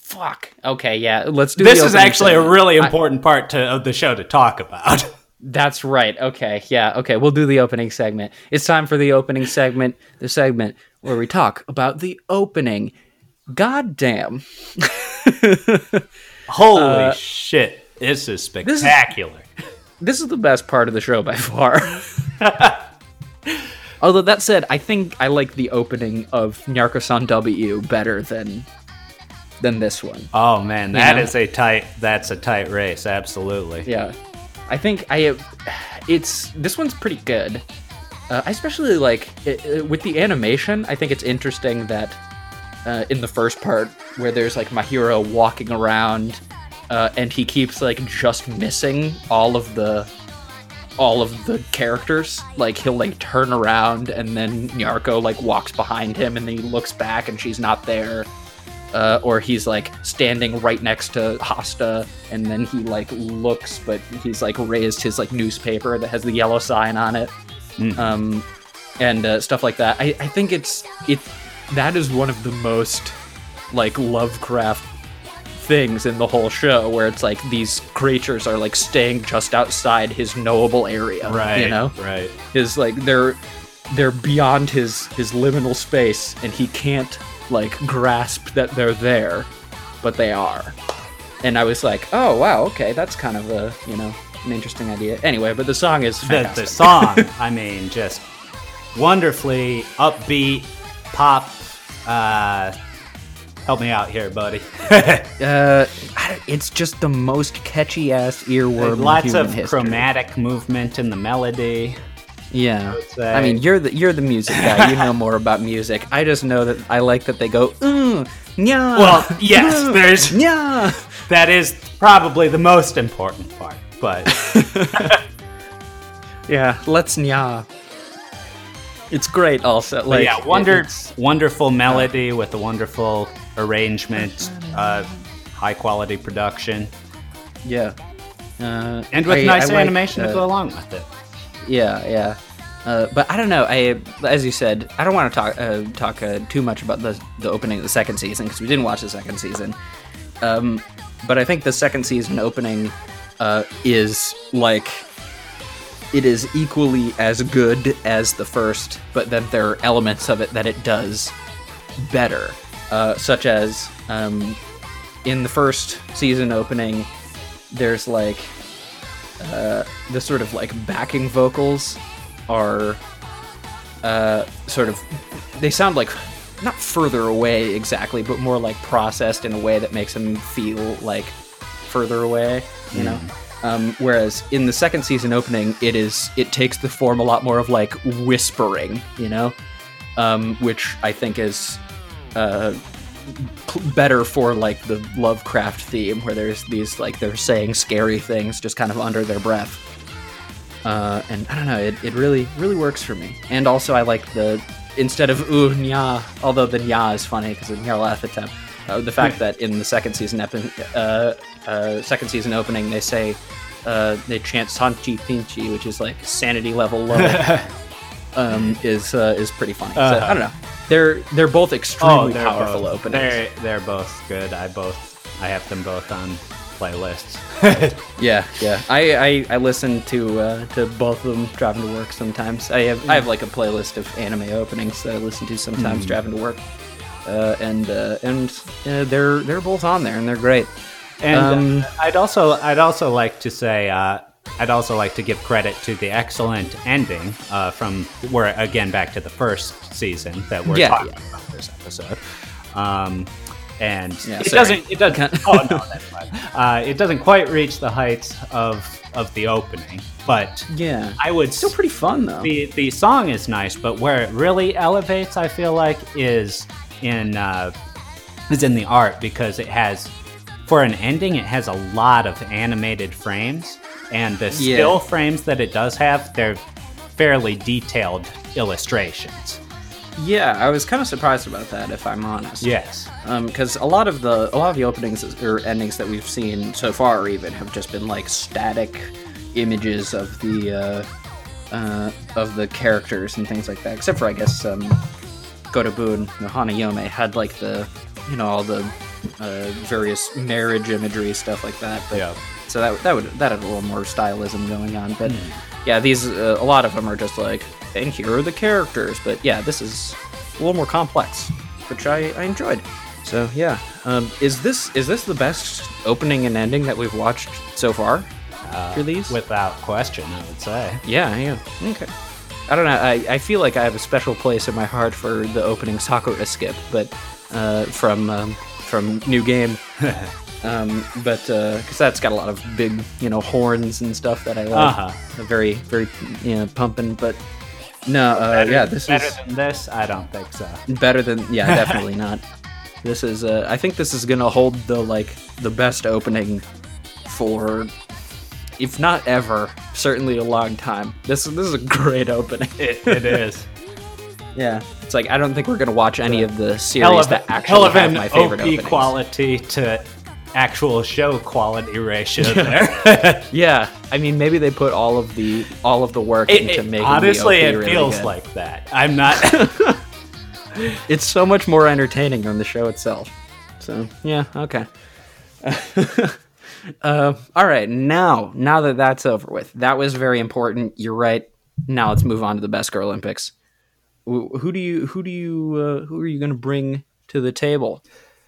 fuck. Okay, yeah. Let's do. This is actually a segment. really I- important part to, of the show to talk about. That's right. Okay, yeah. Okay, we'll do the opening segment. It's time for the opening segment. The segment where we talk about the opening. God damn. Holy Uh, shit. This is spectacular. This is the best part of the show by far. Although that said, I think I like the opening of Nyarko-san W better than than this one. oh man, that is know? a tight that's a tight race, absolutely. Yeah, I think I it's this one's pretty good. Uh, I especially like it, it- with the animation. I think it's interesting that uh, in the first part where there's like Mahiro walking around uh, and he keeps like just missing all of the all of the characters. Like he'll like turn around and then Nyarko like walks behind him and then he looks back and she's not there. Uh, or he's like standing right next to Hastur, and then he like looks, but he's like raised his like newspaper that has the yellow sign on it, um, and uh, stuff like that. I, I think it's it that is one of the most like Lovecraft things in the whole show, where it's like these creatures are like staying just outside his knowable area, Right. You know, Right. is like they're they're beyond his his liminal space and he can't like grasp that they're there but they are and i was like oh wow okay that's kind of a you know an interesting idea anyway but the song is The, fantastic. the song, I mean, just wonderfully upbeat pop. Uh, help me out here, buddy. uh, it's just the most catchy ass earworm Lots of history. chromatic movement in the melody. Yeah, say. I mean you're the you're the music guy. You know more about music. I just know that I like that they go. Mm, nya, Well, yes, mm, there's nya. that is probably the most important part, but Yeah, let's nya. It's great. Also, like yeah, wonder, wonderful melody with a wonderful arrangement, uh, high quality production, Yeah. Uh, and with I- nice I like, animation to uh, go along with it. Yeah, yeah. Uh, but I don't know. I, as you said, I don't want to talk uh, talk uh, too much about the the opening of the second season because we didn't watch the second season. Um, but I think the second season opening uh, is like it is equally as good as the first, but then there are elements of it that it does better, uh, such as um, in the first season opening, there's like uh, the sort of like backing vocals are uh, sort of they sound like not further away exactly, but more like processed in a way that makes them feel like further away, you know. Um, whereas in the second season opening, it is it takes the form a lot more of like whispering, you know, um, which I think is uh, better for like the Lovecraft theme, where there's these like they're saying scary things just kind of under their breath. Uh, and I don't know, it, it really really works for me. And also, I like the instead of ooh nya, although the nya is funny because of Nyarlathotep, uh, the fact that in the second season epi- uh, uh, second season opening they say uh, they chant Sanchi Pinchi, which is like sanity level low, um, is uh, is pretty funny. So, I don't know. They're they're both extremely powerful both, openings. They're, they're both good. I both I have them both on playlists. Yeah, yeah. I, I, I listen to uh, to both of them driving to work sometimes. I have I have like a playlist of anime openings that I listen to sometimes driving to work. uh, and uh, and uh, they're they're both on there, and they're great. And Um, I'd also I'd also like to say uh, I'd also like to give credit to the excellent ending uh, from we're again back to the first season that we're Yeah, talking yeah. about this episode. Um, and Yeah, it sorry. doesn't it doesn't oh no that's fine. Uh, it doesn't quite reach the heights of of the opening, but Yeah, I would still pretty fun though. the the song is nice, but where it really elevates, I feel like, is in uh, is in the art because it has for an ending, it has a lot of animated frames, and the Yeah. still frames that it does have, they're fairly detailed illustrations. Yeah, I was kind of surprised about that, if I'm honest. Yes. because a lot of the a lot of the openings or endings that we've seen so far even have just been like static images of the uh, uh, of the characters and things like that. Except for I guess um, Gotoubun, no Hanayome had like the you know all the uh, various marriage imagery stuff like that. But, Yeah. So that that would that had a little more stylism going on, but yeah, these uh, a lot of them are just like, and here are the characters. But yeah, this is a little more complex, which I, I enjoyed. So yeah, um, is this is this the best opening and ending that we've watched so far? for these? Without question, I would say. yeah, yeah, okay. I don't know. I, I feel like I have a special place in my heart for the opening Sakura skip, but uh, from um, from New Game. um, but because that's got a lot of big, you know, horns and stuff that I love. Uh-huh. Very, very, you know, pumping. But no, uh, yeah, this better is than this. I don't think so. better than yeah, definitely not. This is uh, I think this is gonna hold the like the best opening for, if not ever, certainly a long time. This this is a great opening. It, it is. Yeah, it's like I don't think we're gonna watch any of the series hell of, that hell actually of have an my favorite OP openings. quality to actual show quality ratio there. Yeah, I mean maybe they put all of the all of the work It- into it- making honestly, the OP it really feels good. like that. I'm not. it's so much more entertaining than the show itself. So yeah, okay. uh, all right, now now that that's over with, that was very important. You're right. Now let's move on to the best girl Olympics. Wh- Who do you who do you uh, who are you going to bring to the table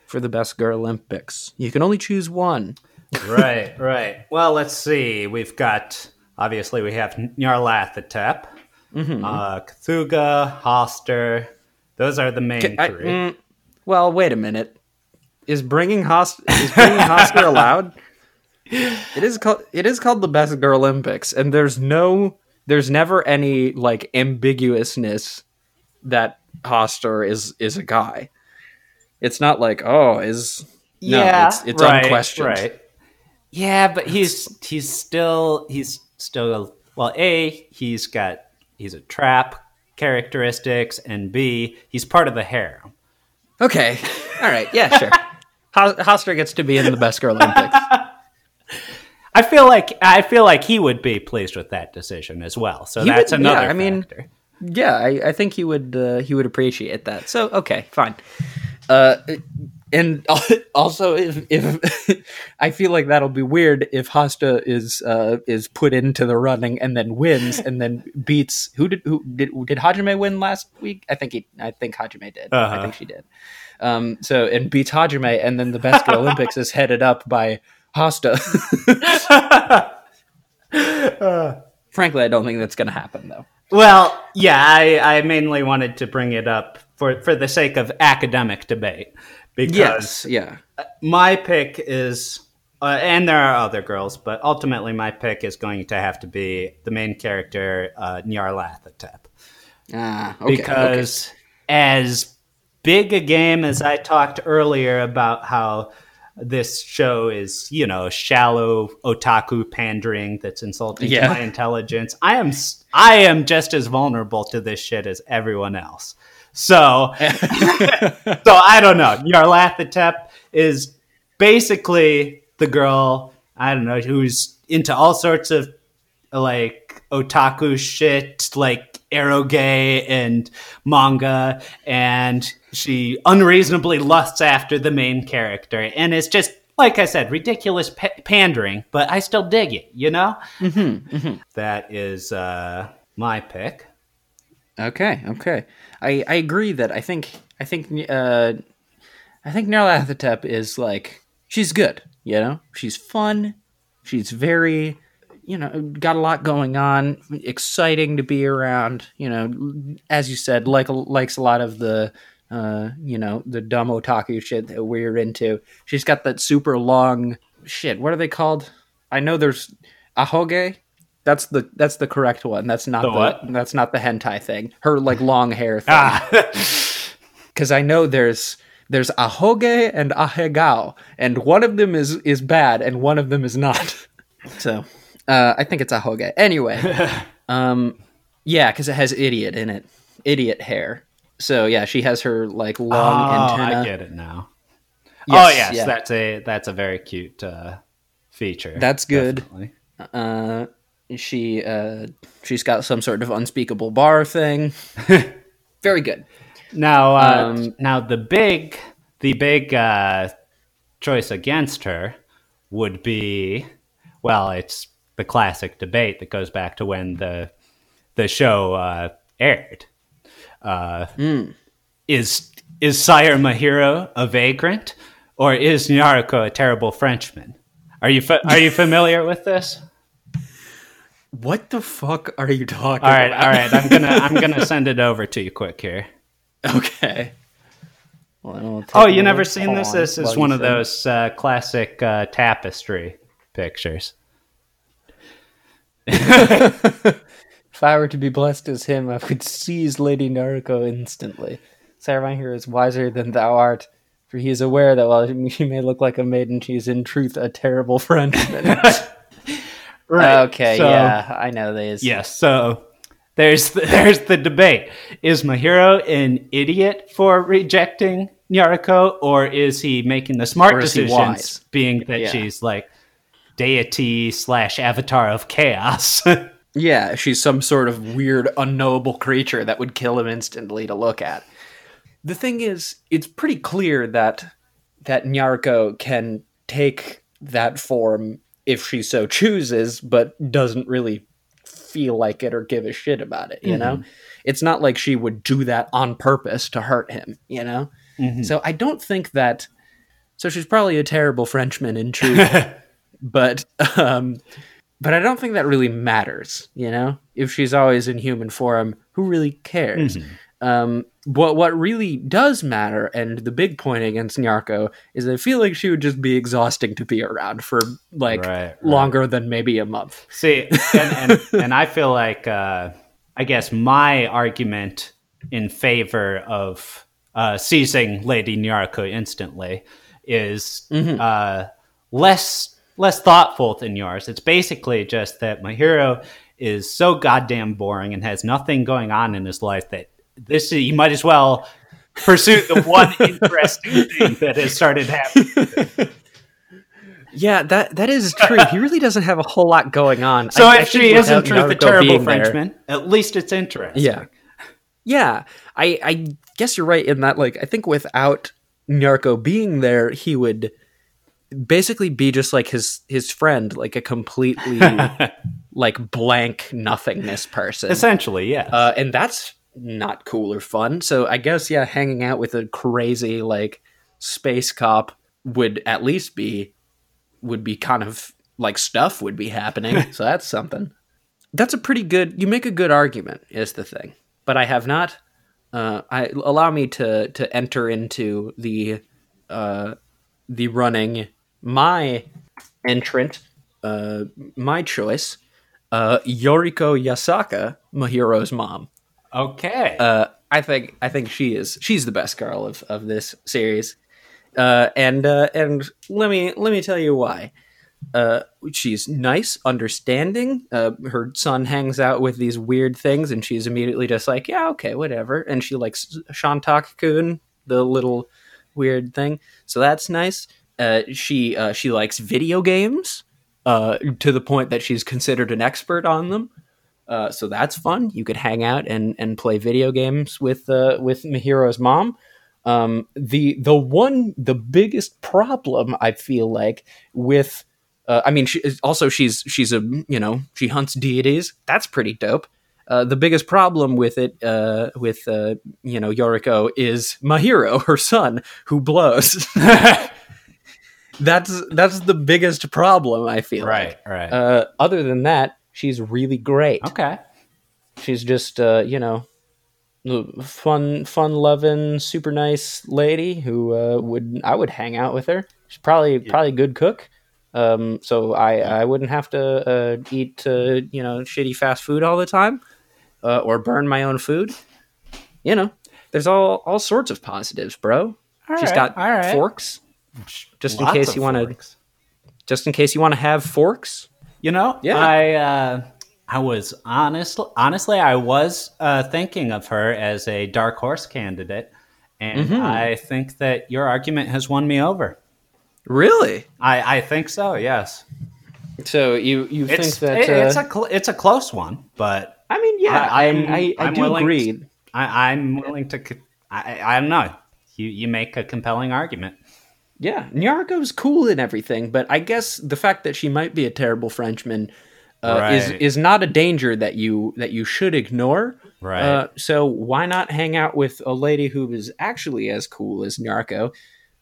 for the best girl Olympics? You can only choose one. right, right. Well, let's see. We've got obviously we have Nyarlathotep, Mm-hmm. uh, Cthulhu, Hastur. Those are the main I- three. mm, well, wait a minute. Is bringing Host is bringing Hastur allowed? It is called it is called the best girl Olympics, and there's no there's never any like ambiguousness that Hastur is is a guy. It's not like oh is no, it's it's right, unquestioned. Right. Yeah, but he's he's still he's still well. A he's got he's a trap characteristics, and B he's part of the harem. Okay, all right, yeah, sure. Ho- Hastur gets to be in the best girl Olympics. I feel like I feel like he would be pleased with that decision as well. So He that's another. yeah, I mean, factor. Yeah, I, I think he would uh, he would appreciate that. So okay, fine. Uh, and also, if, if I feel like that'll be weird if Hastur is uh, is put into the running and then wins and then beats who did who did did Hajime win last week? I think he I think Hajime did. I Uh-huh. think she did. Um, so and beats Hajime and then the best Olympics is headed up by Hastur. Frankly, I don't think that's going to happen though. Well, yeah, I, I mainly wanted to bring it up for for the sake of academic debate because Yes, yeah. my pick is, uh, and there are other girls, but ultimately my pick is going to have to be the main character, uh, Nyarlathotep. Ah, okay, okay. because as big a game as I talked earlier about how this show is, you know, shallow otaku pandering that's insulting Yeah. to my intelligence. I am s- I am just as vulnerable to this shit as everyone else. So so I don't know. Nyarlathotep is basically the girl, I don't know, who's into all sorts of like otaku shit, like eroge and manga, and she unreasonably lusts after the main character, and it's just like I said, ridiculous pa- pandering, but I still dig it. You know, That is uh, my pick. Okay, okay. I, I agree that I think I think uh, I think Nyarlathotep is like she's good. You know, she's fun. She's very, you know, got a lot going on. Exciting to be around. You know, as you said, like likes a lot of the, uh, you know, the dumb otaku shit that we're into. She's got that super long shit. What are they called? I know there's ahoge. That's the that's the correct one. That's not The the, what? that's not the hentai thing. Her like long hair thing Ah, because I know there's there's ahoge and ahegao, and one of them is is bad and one of them is not. So uh, I think it's ahoge. Anyway, um, yeah, because it has idiot in it, idiot hair. So yeah, she has her like long oh, antenna. I get it now. Yes, oh yes, yeah. that's a that's a very cute uh, feature. That's good. definitely. Uh, she uh, she's got some sort of unspeakable bar thing. Very good. Now, uh, Um, now the big the big uh, choice against her would be well, it's the classic debate that goes back to when the the show uh, aired. Uh, Is is Sire Mahiro a vagrant, or is Nyaruko a terrible Frenchman? Are you fa- are you familiar with this? What the fuck are you talking All right, about? all right. I'm gonna I'm gonna send it over to you quick here. Okay. Well, then we'll take Oh, you never seen this? This is one of those uh, classic uh, tapestry pictures. If I were to be blessed as him, I would seize Lady Nyaruko instantly. Sire Mahiro here is wiser than thou art, for he is aware that while she may look like a maiden, she is in truth a terrible Frenchman. Right. Okay, so- yeah, I know these. Yes. So there's the, there's the debate: Is Mahiro an idiot for rejecting Nyaruko, or is he making the smart decisions, being that Yeah. she's like deity slash avatar of chaos? Yeah, she's some sort of weird, unknowable creature that would kill him instantly to look at. The thing is, it's pretty clear that that Nyaruko can take that form if she so chooses, but doesn't really feel like it or give a shit about it, you know? It's not like she would do that on purpose to hurt him, you know? So I don't think that so she's probably a terrible Frenchman in truth. but um but I don't think that really matters, you know? If she's always in human form, who really cares? Um, what what really does matter, and the big point against Nyarko is I feel like she would just be exhausting to be around for like Right, right. longer than maybe a month. See, and, and, and I feel like, uh, I guess my argument in favor of uh, seizing Lady Nyaruko instantly is uh, less less thoughtful than yours. It's basically just that Mahiro is so goddamn boring and has nothing going on in his life that this you might as well pursue the one interesting thing that has started happening. Yeah, that that is true. he really doesn't have a whole lot going on. So I- I she isn't without truth a terrible being there- Frenchman, at least it's interesting. Yeah. Yeah. I I guess you're right in that like I think without Nyarko being there, he would basically be just like his his friend, like a completely like blank nothingness person. Essentially, yeah. Uh, and that's not cool or fun. So I guess yeah, hanging out with a crazy like space cop would at least be would be kind of like stuff would be happening. so that's something. That's a pretty good. You make a good argument, is the thing. But I have not. Uh, I allow me to to enter into the uh, the running. My entrant, uh, my choice, uh, Yoriko Yasaka, Mahiro's mom. Okay. Uh, I think I think she is she's the best girl of, of this series, uh, and uh, and let me let me tell you why. Uh, she's nice, understanding. Uh, her son hangs out with these weird things, and she's immediately just like, yeah, okay, whatever. And she likes Shantak Kun, the little weird thing, so that's nice. Uh, she uh, she likes video games uh, to the point that she's considered an expert on them. Uh, so that's fun. You could hang out and, and play video games with uh, with Mahiro's mom. Um, the the one the biggest problem I feel like with I mean she also she's she's a you know she hunts deities that's pretty dope. The biggest problem with it, with you know Yoriko, is Mahiro, her son, who blows. that's that's the biggest problem. I feel Right, like. right. Uh, other than that, she's really great. okay. She's just uh, you know, fun, fun loving, super nice lady who uh, would I would hang out with her. She's probably probably a good cook. Um, so I I wouldn't have to uh, eat uh, you know shitty fast food all the time, uh, or burn my own food. You know, there's all all sorts of positives, bro. She's right, got all right. forks, just in case you want to just in case you want to have forks. You know, Yeah. I uh, I was honest. Honestly, I was uh, thinking of her as a dark horse candidate, and Mm-hmm. I think that your argument has won me over. Really? I, I think so. Yes, So you you it's think that it- it's uh, a cl- it's a close one, but I mean, yeah, I- I I'm- I, I, I'm do willing agree. I, I'm willing to. c- I, I I don't know. You you make a compelling argument. Yeah, Nyarko's cool and everything, but I guess the fact that she might be a terrible Frenchman uh, is Right. is not a danger that you that you should ignore. Right. Uh, so why not hang out with a lady who is actually as cool as Nyarko,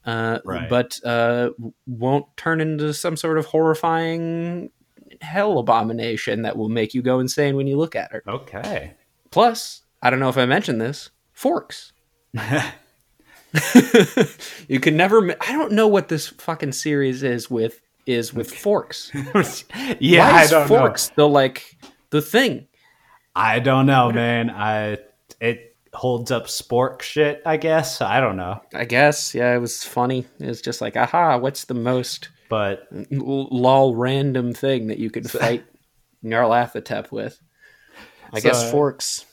uh, Right. but uh, won't turn into some sort of horrifying hell abomination that will make you go insane when you look at her. Okay. Plus, I don't know if I mentioned this, forks. you can never. mi- I don't know what this fucking series is with is with forks. yeah, Why I don't forks the like the thing? I don't know, man. I it holds up spork shit. I guess I don't know, I guess yeah, it was funny. It was just like, aha, what's the most but lol random thing that you could fight Nyarlathotep with? I guess So- forks.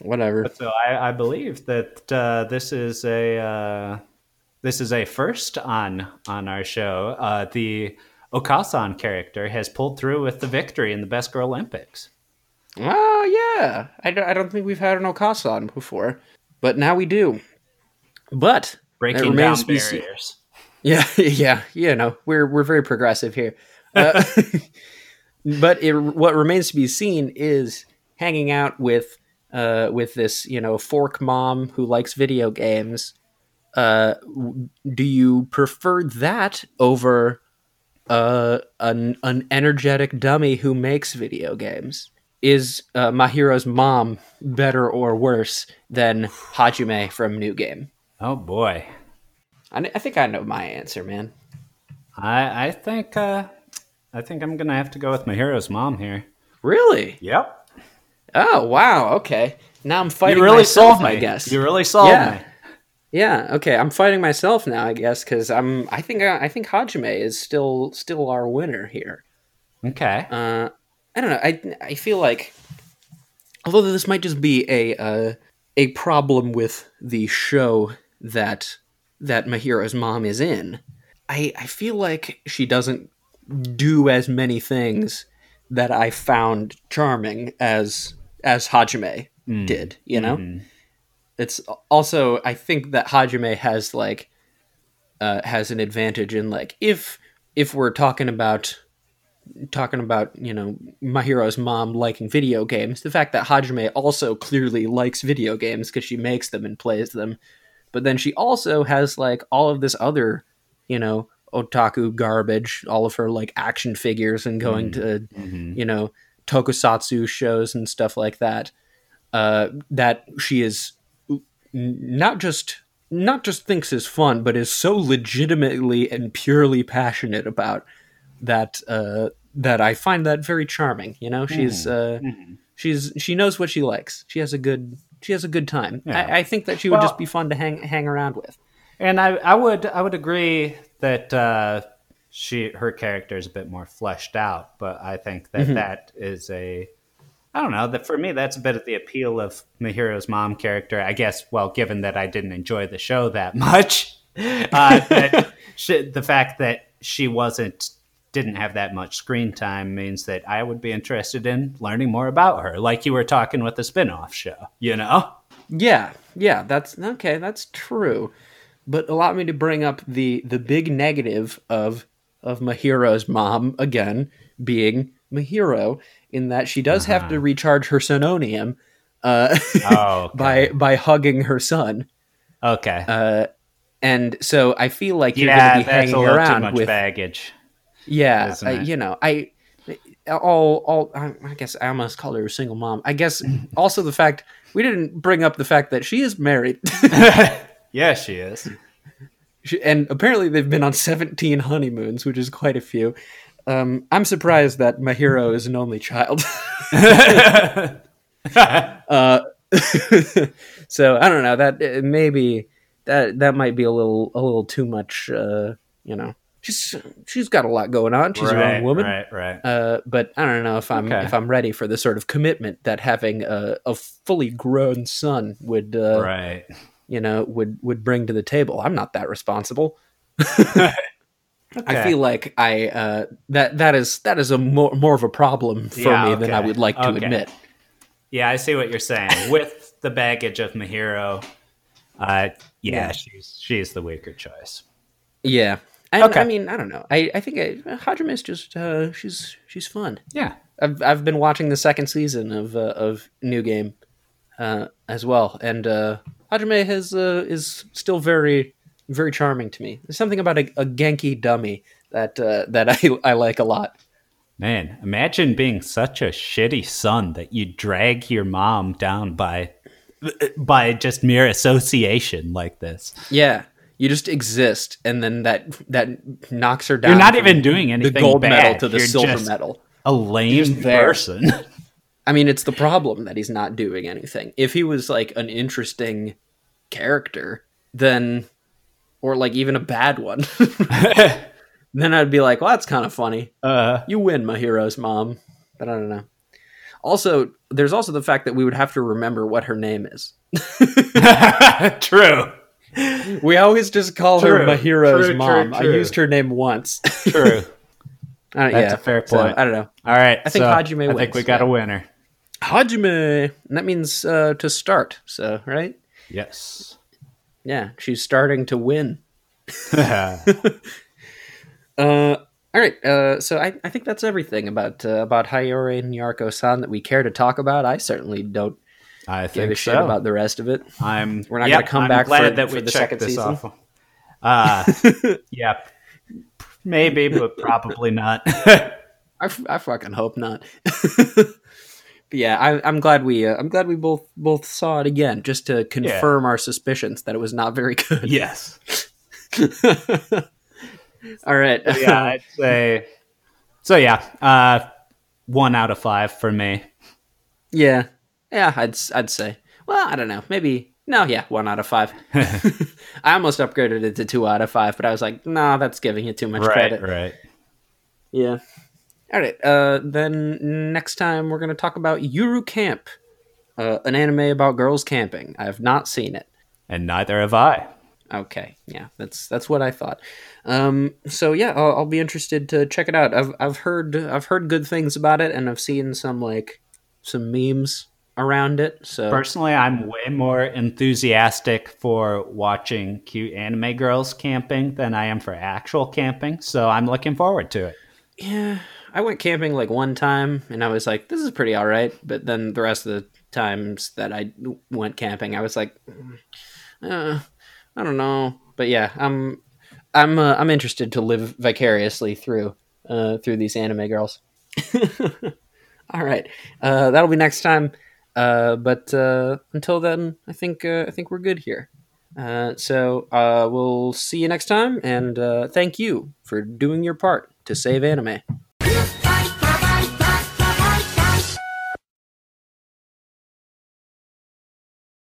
Whatever. so I, I believe that uh, this is a uh, this is a first on on our show. Uh, the Okasan character has pulled through with the victory in the Best Girl Olympics. Oh yeah, I don't, I don't think we've had an Okasan before, but now we do. But Breaking down be seen- barriers. Yeah, yeah, you know, we're we're very progressive here. Uh, but it, what remains to be seen is hanging out with uh, with this, you know, fork mom who likes video games. Uh, w- do you prefer that over uh, an an energetic dummy who makes video games? Is uh, Mahiro's mom better or worse than Hajime from New Game? Oh boy, I, I think I know my answer, man. I I think uh, I think I'm gonna have to go with Mahiro's mom here. Really? Yep. Oh wow. Okay. Now I'm fighting You really myself. sold me. I guess. You really sold Yeah. me. yeah. Okay. I'm fighting myself now. I guess because I'm. I think. I, I think Hajime is still still our winner here. Okay. Uh, I don't know. I I feel like, although this might just be a uh, a problem with the show that that Mahiro's mom is in, I I feel like she doesn't do as many things that I found charming as as Hajime mm. did. You know, mm-hmm. it's also I think that Hajime has like uh, has an advantage in like if if we're talking about talking about you know Mahiro's mom liking video games, the fact that Hajime also clearly likes video games because she makes them and plays them, but then she also has like all of this other you know otaku garbage, all of her like action figures and going mm. to mm-hmm. you know tokusatsu shows and stuff like that. Uh, that she is not just not just thinks is fun, but is so legitimately and purely passionate about that uh, that I find that very charming. You know, she's uh, she's she knows what she likes. She has a good she has a good time. Yeah. I, I think that she would Well- just be fun to hang hang around with. And I, I would I would agree that uh, she her character is a bit more fleshed out, but I think that that is a I don't know that for me that's a bit of the appeal of Mahiro's mom character. I guess well, given that I didn't enjoy the show that much, uh, that she, the fact that she wasn't didn't have that much screen time means that I would be interested in learning more about her, like you were talking with the spin-off show. You know. Yeah, yeah, that's okay. That's true, but allow me to bring up the the big negative of of Mahiro's mom again being Mahiro in that she does have Uh-huh. to recharge her sononium uh, Oh, okay. by by hugging her son. okay. Uh, and so I feel like you're yeah, going to be that's hanging a little too around much with baggage. yeah, it? you know, I all all I I guess I almost called her a single mom. I guess also the fact we didn't bring up the fact that she is married, yeah, she is. And apparently they've been on seventeen honeymoons, which is quite a few. Um, I'm surprised that Mahiro is an only child. uh, so I don't know that uh, maybe that that might be a little a little too much. Uh, you know, she's she's got a lot going on. She's a young woman. Right, right. Uh, but I don't know if I'm Okay. if I'm ready for the sort of commitment that having a, a fully grown son would uh, right. You know would would bring to the table. I'm not that responsible. I feel like I uh, that that is that is a more more of a problem for Yeah, me than I would like to Okay. admit. Yeah, I see what you're saying. With the baggage of Mahiro, uh, yeah, Yeah. she's she's the weaker choice. Yeah. And, Okay. I mean, I don't know. I, I think I, Hajime is just uh, she's she's fun. Yeah. I've I've been watching the second season of uh, of New Game uh, as well, and uh, Hajime has uh, is still very very charming to me. There's something about a, a Genki dummy that uh, that I I like a lot. Man, imagine being such a shitty son that you drag your mom down by by just mere association like this. Yeah, you just exist, and then that that knocks her down. You're not even doing anything. the gold medal to the You're silver medal. A lame person. I mean, it's the problem that he's not doing anything. If he was like an interesting character, then, or like even a bad one, then I'd be like, well, that's kind of funny. uh, You win, Mahiro's mom. But I don't know. Also, there's also the fact that we would have to remember what her name is. true. We always just call her True, Mahiro's true, true, mom. I used her name once. True. Uh, That's yeah, a fair so, point. I don't know. All right. I think so Hajime I think we got a winner. Hajime. And that means uh, to start. So, right? Yes. Yeah, she's starting to win. Uh, all right. Uh, so I, I think that's everything about uh, about Haiyore Nyarko-san that we care to talk about. I certainly don't I give think a shit so. about the rest of it. I'm. We're not yep, gonna come I'm back for- that for we the second this season? off. Uh, yeah, maybe, but probably not. I, f- I fucking hope not. but yeah, I, I'm glad we uh, I'm glad we both both saw it again just to confirm our suspicions that it was not very good. yes. All right. Yeah, I'd say. So yeah, uh, one out of five for me. yeah. Yeah. I'd I'd say. Well, I don't know. Maybe no. Yeah, one out of five. I almost upgraded it to two out of five, but I was like, no, that's giving it too much credit. right. Yeah. All right. Uh, then next time we're going to talk about Yuru Camp, uh, an anime about girls camping. I have not seen it. And neither have I. Okay. Yeah, that's that's what I thought. Um, so yeah, I'll, I'll be interested to check it out. I've I've heard I've heard good things about it, and I've seen some like some memes around it. So Personally, I'm way more enthusiastic for watching cute anime girls camping than I am for actual camping. So I'm looking forward to it. yeah, I went camping like one time, and I was like, this is pretty all right. But then the rest of the times that I went camping, I was like, "Mm, uh, I don't know. But yeah, I'm I'm uh, I'm interested to live vicariously through uh, through these anime girls. All right, uh, that'll be next time. Uh, but uh, until then, I think uh, I think we're good here. Uh, so uh, we'll see you next time, and uh, thank you for doing your part to save anime.